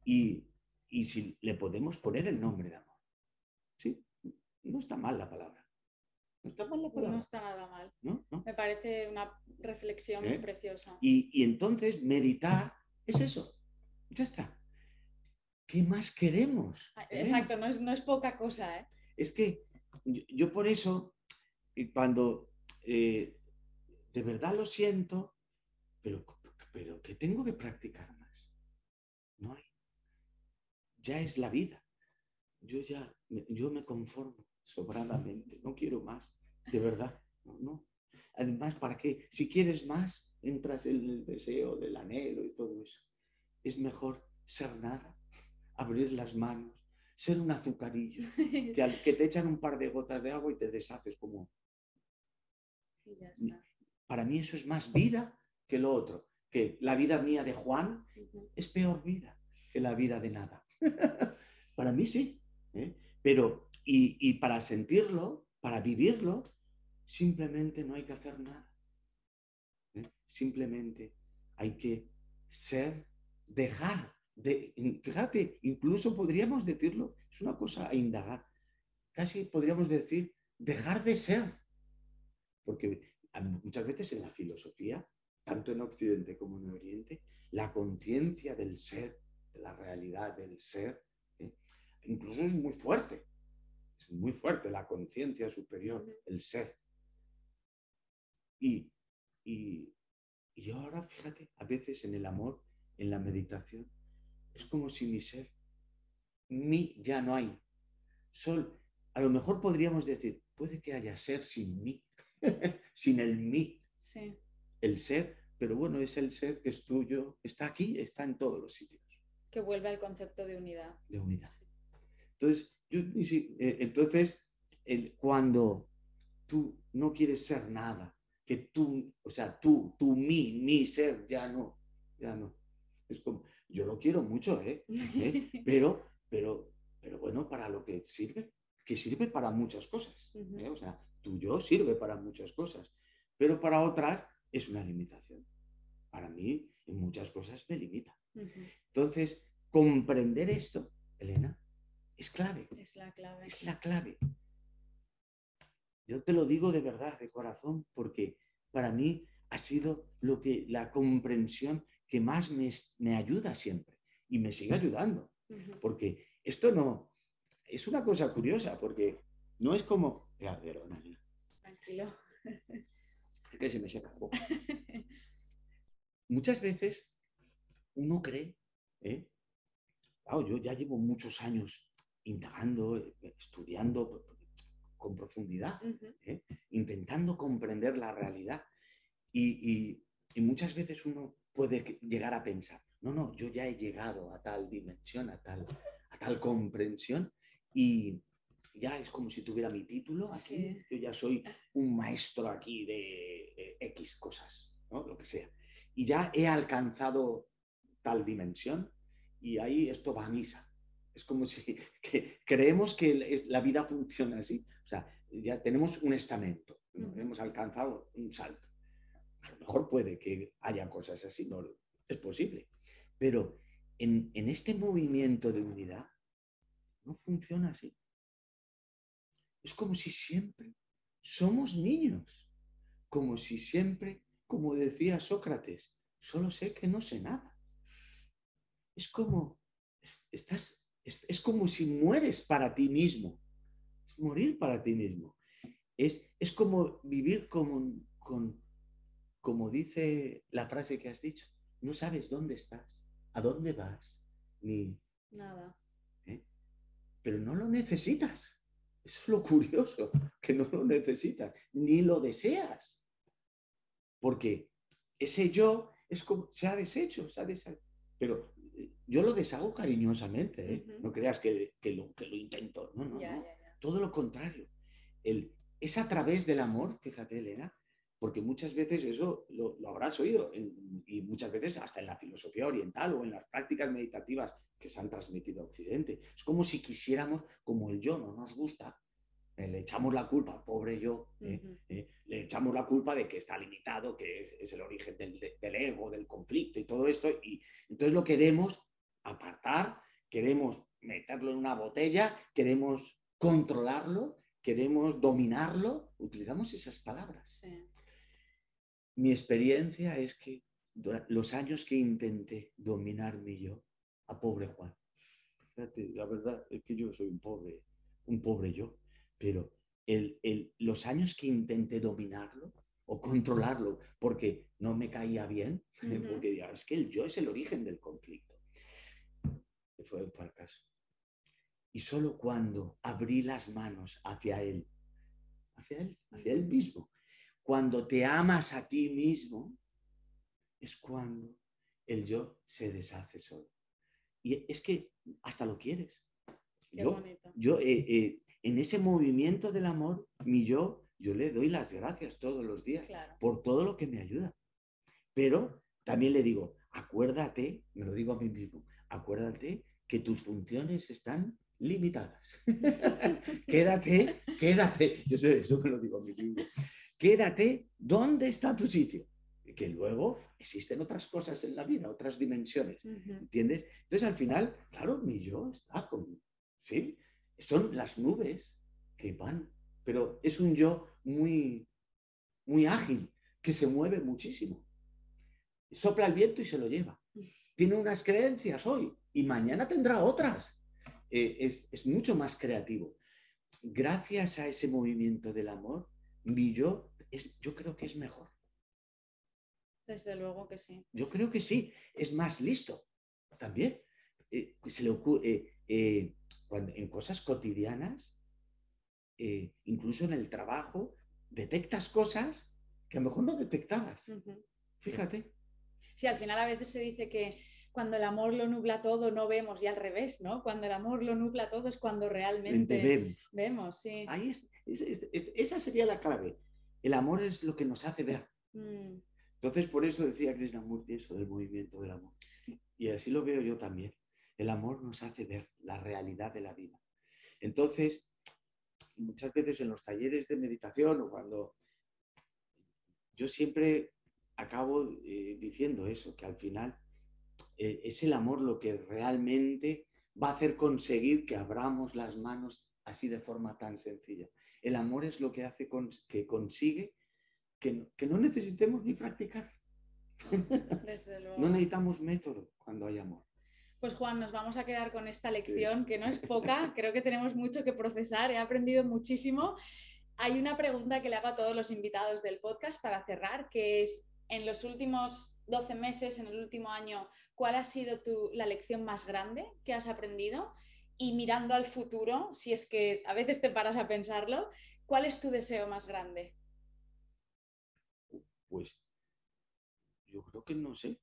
Y, y si le podemos poner el nombre de amor. ¿Sí? No está mal la palabra. No está nada mal. Me parece una reflexión ¿Eh? preciosa. Y, entonces meditar es eso. Ya está. ¿Qué más queremos? Ah, ¿Eh? Exacto, no es, poca cosa. ¿eh? Es que yo, por eso, cuando de verdad lo siento, pero, pero que tengo que practicar más. No hay, ya es la vida. Yo ya, yo me conformo sobradamente, no quiero más, de verdad, no. Además, ¿para qué? Si quieres más, entras en el deseo del anhelo y todo eso. Es mejor ser nada, abrir las manos, ser un azucarillo, que, al, que te echan un par de gotas de agua y te deshaces como... Para mí eso es más vida que lo otro, que la vida mía de Juan es peor vida que la vida de nada. para mí sí, ¿eh? pero y, y para sentirlo, para vivirlo, simplemente no hay que hacer nada. ¿eh? Simplemente hay que ser, dejar. De, fíjate, incluso podríamos decirlo, es una cosa a indagar. Casi podríamos decir dejar de ser. Porque muchas veces en la filosofía, tanto en Occidente como en Oriente, la conciencia del ser, de la realidad del ser, ¿eh? incluso es muy fuerte. Es muy fuerte la conciencia superior, el ser. Y, y, y ahora, fíjate, a veces en el amor, en la meditación, es como si mi ser, mí ya no hay. Sol, a lo mejor podríamos decir, puede que haya ser sin mí, sin el mí. Sí. El ser, pero bueno, es el ser que es tuyo, está aquí, está en todos los sitios. Que vuelve al concepto de unidad. De unidad. Entonces, yo, eh, entonces el, cuando tú no quieres ser nada, que tú, o sea, tú, tú, mi, mi ser, ya no, ya no. Es como, yo lo quiero mucho, ¿eh? ¿Eh? Pero, pero, pero bueno, para lo que sirve, que sirve para muchas cosas. ¿eh? O sea, tu yo sirve para muchas cosas, pero para otras es una limitación. Para mí, en muchas cosas me limita. Entonces, comprender esto, Elena, es clave. Es la clave. Es la clave. Yo te lo digo de verdad, de corazón, porque para mí ha sido lo que la comprensión que más me, ayuda siempre y me sigue ayudando. Porque esto no es una cosa curiosa, porque no es como. Tranquilo. que se me seca Muchas veces uno cree, ¿eh? yo ya llevo muchos años indagando, estudiando con profundidad, ¿eh? intentando comprender la realidad. Y, muchas veces uno puede llegar a pensar, no, no, yo ya he llegado a tal dimensión, a tal, a tal comprensión y ya es como si tuviera mi título aquí, yo ya soy un maestro aquí de, X cosas, lo que sea. Y ya he alcanzado tal dimensión y ahí esto va a misa. Es como si creemos que la vida funciona así. O sea, ya tenemos un estamento, hemos alcanzado un salto. A lo mejor puede que haya cosas así, no, es posible. Pero en, en este movimiento de unidad no funciona así. Es como si siempre somos niños, como si siempre, como decía Sócrates, solo sé que no sé nada. Es como, estás es, como si mueres para ti mismo. Es morir para ti mismo. Es, es como vivir con, con, como dice la frase que has dicho. No sabes dónde estás, a dónde vas, ni... Nada. ¿eh? Pero no lo necesitas. Eso es lo curioso, que no lo necesitas, ni lo deseas. Porque ese yo es como, se ha deshecho, se ha deshecho. Pero yo lo deshago cariñosamente, ¿eh? no creas que, lo, que lo intento, no, no, no. todo lo contrario. El, es a través del amor, fíjate, Elena, porque muchas veces eso lo, habrás oído, y muchas veces hasta en la filosofía oriental o en las prácticas meditativas que se han transmitido a Occidente. Es como si quisiéramos, como el yo no nos gusta, eh, le echamos la culpa al pobre yo, ¿eh? le echamos la culpa de que está limitado, que es, el origen del, del, ego, del conflicto y todo esto, y entonces lo queremos apartar, queremos meterlo en una botella, queremos controlarlo, queremos dominarlo. Utilizamos esas palabras. Mi experiencia es que los años que intenté dominar mi yo, a pobre Juan, fíjate, la verdad es que yo soy un pobre, un pobre yo, pero los años que intenté dominarlo o controlarlo porque no me caía bien, porque es que el yo es el origen del conflicto fue, fue el caso. Y solo cuando abrí las manos hacia Él, hacia Él, hacia Él mismo, cuando te amas a ti mismo, es cuando el yo se deshace solo. Y es que hasta lo quieres. yo, yo eh, eh, en ese movimiento del amor, mi yo, yo le doy las gracias todos los días por todo lo que me ayuda. Pero también le digo, acuérdate, me lo digo a mí mismo, acuérdate que tus funciones están limitadas. quédate, quédate, yo sé, eso me lo digo a mí mismo, quédate, ¿dónde está tu sitio? Que luego existen otras cosas en la vida, otras dimensiones, ¿entiendes? Entonces al final, claro, mi yo está con, ¿sí? Son las nubes que van, pero es un yo muy, muy ágil, que se mueve muchísimo. Sopla el viento y se lo lleva. Tiene unas creencias hoy y mañana tendrá otras. Eh, es, mucho más creativo. Gracias a ese movimiento del amor, mi yo, es, yo creo que es mejor. Desde luego que sí. Yo creo que sí, es más listo también. Eh, se le ocurre, eh, en cosas cotidianas, incluso en el trabajo, detectas cosas que a lo mejor no detectabas. Fíjate. Sí, al final a veces se dice que cuando el amor lo nubla todo no vemos y al revés, ¿no? Cuando el amor lo nubla todo es cuando realmente vemos. sí. Ahí esa sería la clave. El amor es lo que nos hace ver. Mm. Entonces, por eso decía Krishnamurti eso del movimiento del amor. Y así lo veo yo también. El amor nos hace ver la realidad de la vida. Entonces, muchas veces en los talleres de meditación o cuando yo siempre acabo eh, diciendo eso, que al final eh, es el amor lo que realmente va a hacer conseguir que abramos las manos así de forma tan sencilla. El amor es lo que hace que consigue que, no necesitemos ni practicar. No necesitamos método cuando hay amor. Pues Juan, nos vamos a quedar con esta lección, que no es poca, creo que tenemos mucho que procesar, he aprendido muchísimo. Hay una pregunta que le hago a todos los invitados del podcast para cerrar, que es, en los últimos 12 meses, en el último año, ¿cuál ha sido tu, la lección más grande que has aprendido? Y mirando al futuro, si es que a veces te paras a pensarlo, ¿cuál es tu deseo más grande? Pues yo creo que no sé,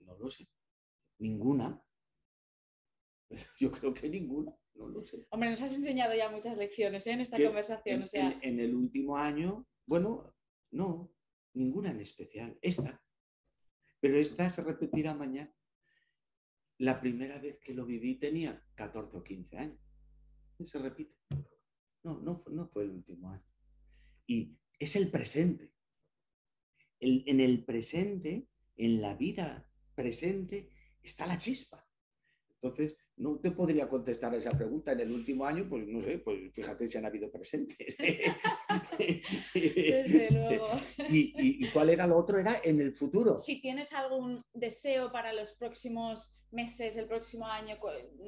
no lo sé. Ninguna. Yo creo que ninguna, no lo sé. Hombre, nos has enseñado ya muchas lecciones ¿eh? en esta conversación. en el último año, bueno, no, ninguna en especial. Esta, pero esta se repetirá mañana. La primera vez que lo viví tenía 14 o 15 años. Se repite. No, no, no fue el último año. Y es el presente. en el presente, en la vida presente, está la chispa. Entonces, no te podría contestar a esa pregunta en el último año, pues no sé, pues fíjate si han habido presentes. Desde luego. ¿Y, cuál era lo otro? Era en el futuro. Si tienes algún deseo para los próximos meses, el próximo año,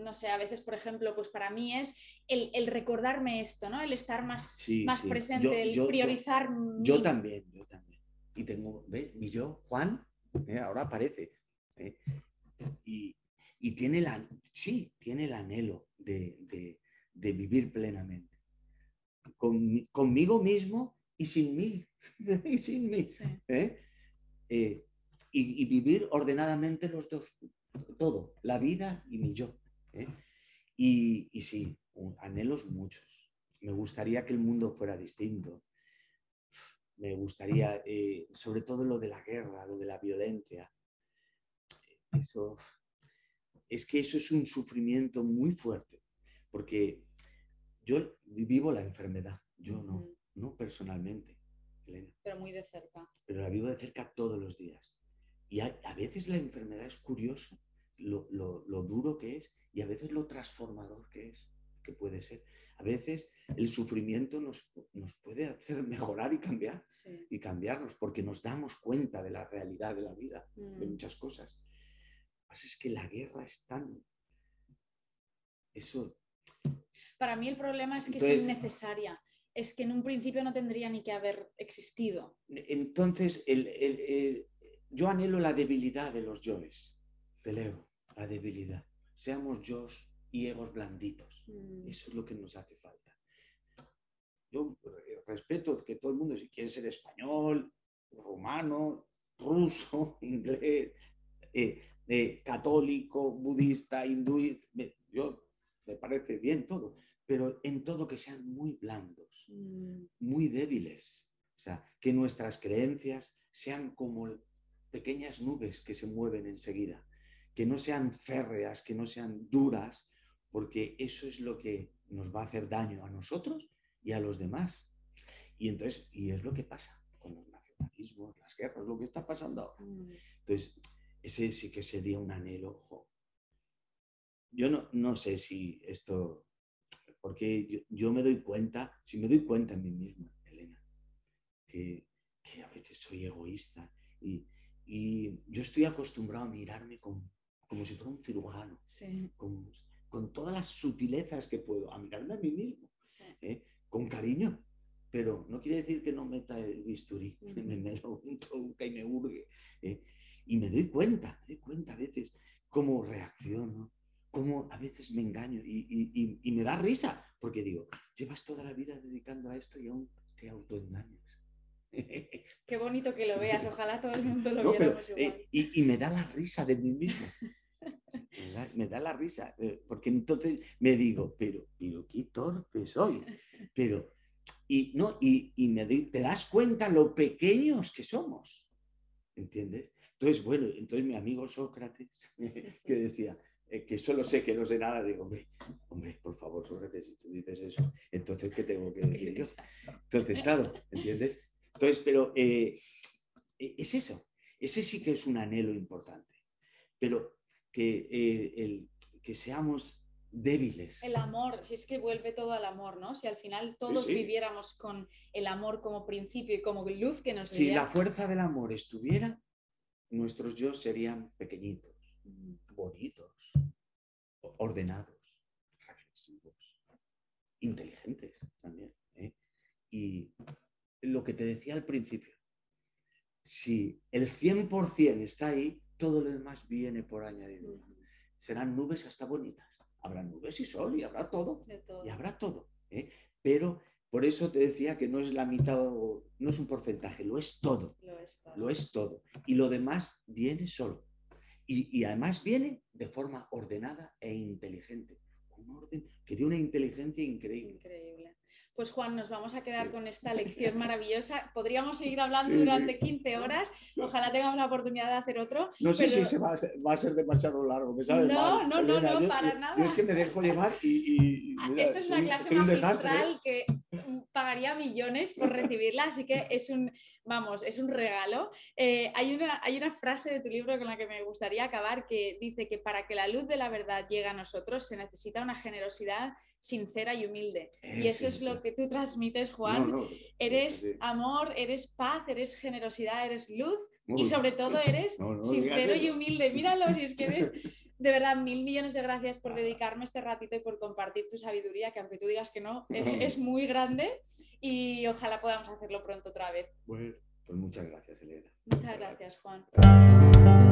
no sé, a veces, por ejemplo, pues para mí es el, recordarme esto, ¿no? El estar más, más presente, el priorizar. Yo, también, yo también. Y tengo, ¿ves? Y yo, Juan, ¿eh? ahora aparece. ¿eh? Y, y tiene la, sí, tiene el anhelo de, vivir plenamente. conmigo mismo y sin mí. y sin mí. ¿eh? Eh, y, vivir ordenadamente los dos. Todo, la vida y mi yo. ¿eh? Y, y, sí, anhelos muchos. Me gustaría que el mundo fuera distinto. Me gustaría, sobre todo lo de la guerra, lo de la violencia. Eso, es que eso es un sufrimiento muy fuerte, porque yo vivo la enfermedad, yo no, no personalmente, Pero muy de cerca. Pero la vivo de cerca todos los días. Y a, veces la enfermedad es curioso, lo, duro que es y a veces lo transformador que es, que puede ser. A veces el sufrimiento nos, puede hacer mejorar y cambiar, y cambiarnos, porque nos damos cuenta de la realidad de la vida, de muchas cosas es que la guerra es tan... Eso... Para mí el problema es que es innecesaria. Es que en un principio no tendría ni que haber existido. Entonces, yo anhelo la debilidad de los yoes, del ego, la debilidad. seamos yo y egos blanditos. Mm. Eso es lo que nos hace falta. Yo eh, respeto que todo el mundo, si quiere ser español, rumano, ruso, inglés, eh, eh, católico, budista, me- yo me parece bien todo, pero en todo que sean muy blandos, Mm. muy débiles. O sea, que nuestras creencias sean como pequeñas nubes que se mueven enseguida, que no sean férreas, que no sean duras, porque eso es lo que nos va a hacer daño a nosotros y a los demás. Y entonces, y es lo que pasa con los nacionalismos, las guerras, lo que está pasando ahora. Mm. Entonces, ese sí que sería un anhelo. Yo no, no sé si esto, porque yo, yo me doy cuenta, si me doy cuenta en mí misma, Elena, que, que a veces soy egoísta y, y yo estoy acostumbrado a mirarme con- como si fuera un cirujano, Sí, con, con todas las sutilezas que puedo, a mirarme a mí mismo, sí. ¿eh? con cariño. Pero no quiere decir que no meta el bisturí, Ujú. me, me lo introduzca y me hurgue. ¿eh? Y me doy cuenta, me doy cuenta a veces cómo reacciono, cómo a veces me engaño y, y- y- y me da risa, porque digo, llevas toda la vida dedicando a esto y aún te autoengañas. Qué bonito que lo veas, ojalá todo el mundo lo No, viéramos eh, y, y me da la risa de mí mismo. Me da, me da la risa, eh, porque entonces me digo, pero, pero qué torpe soy. Pero, y, no, y, y me te das cuenta lo pequeños que somos. ¿Entiendes? Entonces, bueno, entonces mi amigo Sócrates, que decía, eh, que solo sé que no sé nada, digo, hombre, hombre, por favor, Sócrates, si tú dices eso, entonces, ¿qué tengo que decir yo? Entonces, claro, ¿entiendes? Entonces, pero eh, e- es eso. Ese sí que es un anhelo importante. Pero que, eh, el, que seamos débiles. El amor, si es que vuelve todo al amor, ¿no? Si al final todos sí. viviéramos con el amor como principio y como luz que nos Si la fuerza del amor estuviera, nuestros yo serían pequeñitos, Mm, bonitos, ordenados, reflexivos, inteligentes también. ¿eh? Y lo que te decía al principio, si el 100% está ahí, todo lo demás viene por añadidura. mm, Serán nubes hasta bonitas. Habrá nubes y sol y habrá todo. Y habrá todo. ¿eh? Pero por eso te decía que no es la mitad o no es un porcentaje, lo es todo. Lo es todo. Lo es todo. Y lo demás viene solo. Y, y además viene de forma ordenada e inteligente. Un orden que de una inteligencia increíble. Increíble. Pues Juan, nos vamos a quedar con esta lección maravillosa. Podríamos seguir hablando Sí, durante sí. 15 horas. Ojalá tengamos la oportunidad de hacer otro. No sé Pero- si se va a, hacer, va a ser demasiado largo, me sabes No, mal, no, no, Elena. no, para yo- nada. Yo es que me dejo llevar y... Ah, mira, Esta es una soy- clase soy un desastre, ¿eh? magistral que mm, pagaría millones por recibirla, así que es un, vamos, es un regalo. Eh, hay, una, hay una frase de tu libro con la que me gustaría acabar que dice que para que la luz de la verdad llegue a nosotros se necesita una generosidad sincera y humilde. y Eh, eso sí, es lo que tú transmites, Juan. No, no, Eres sí, amor, eres paz, eres generosidad, eres luz y sobre todo eres No, sincero y eso. humilde. Míralo, si es que eres de verdad mil millones de gracias por dedicarme este ratito y por compartir tu sabiduría, que aunque tú digas que no, es, es muy grande y ojalá podamos hacerlo pronto otra vez. Bueno, pues muchas gracias, Elena. Muchas gracias, Juan.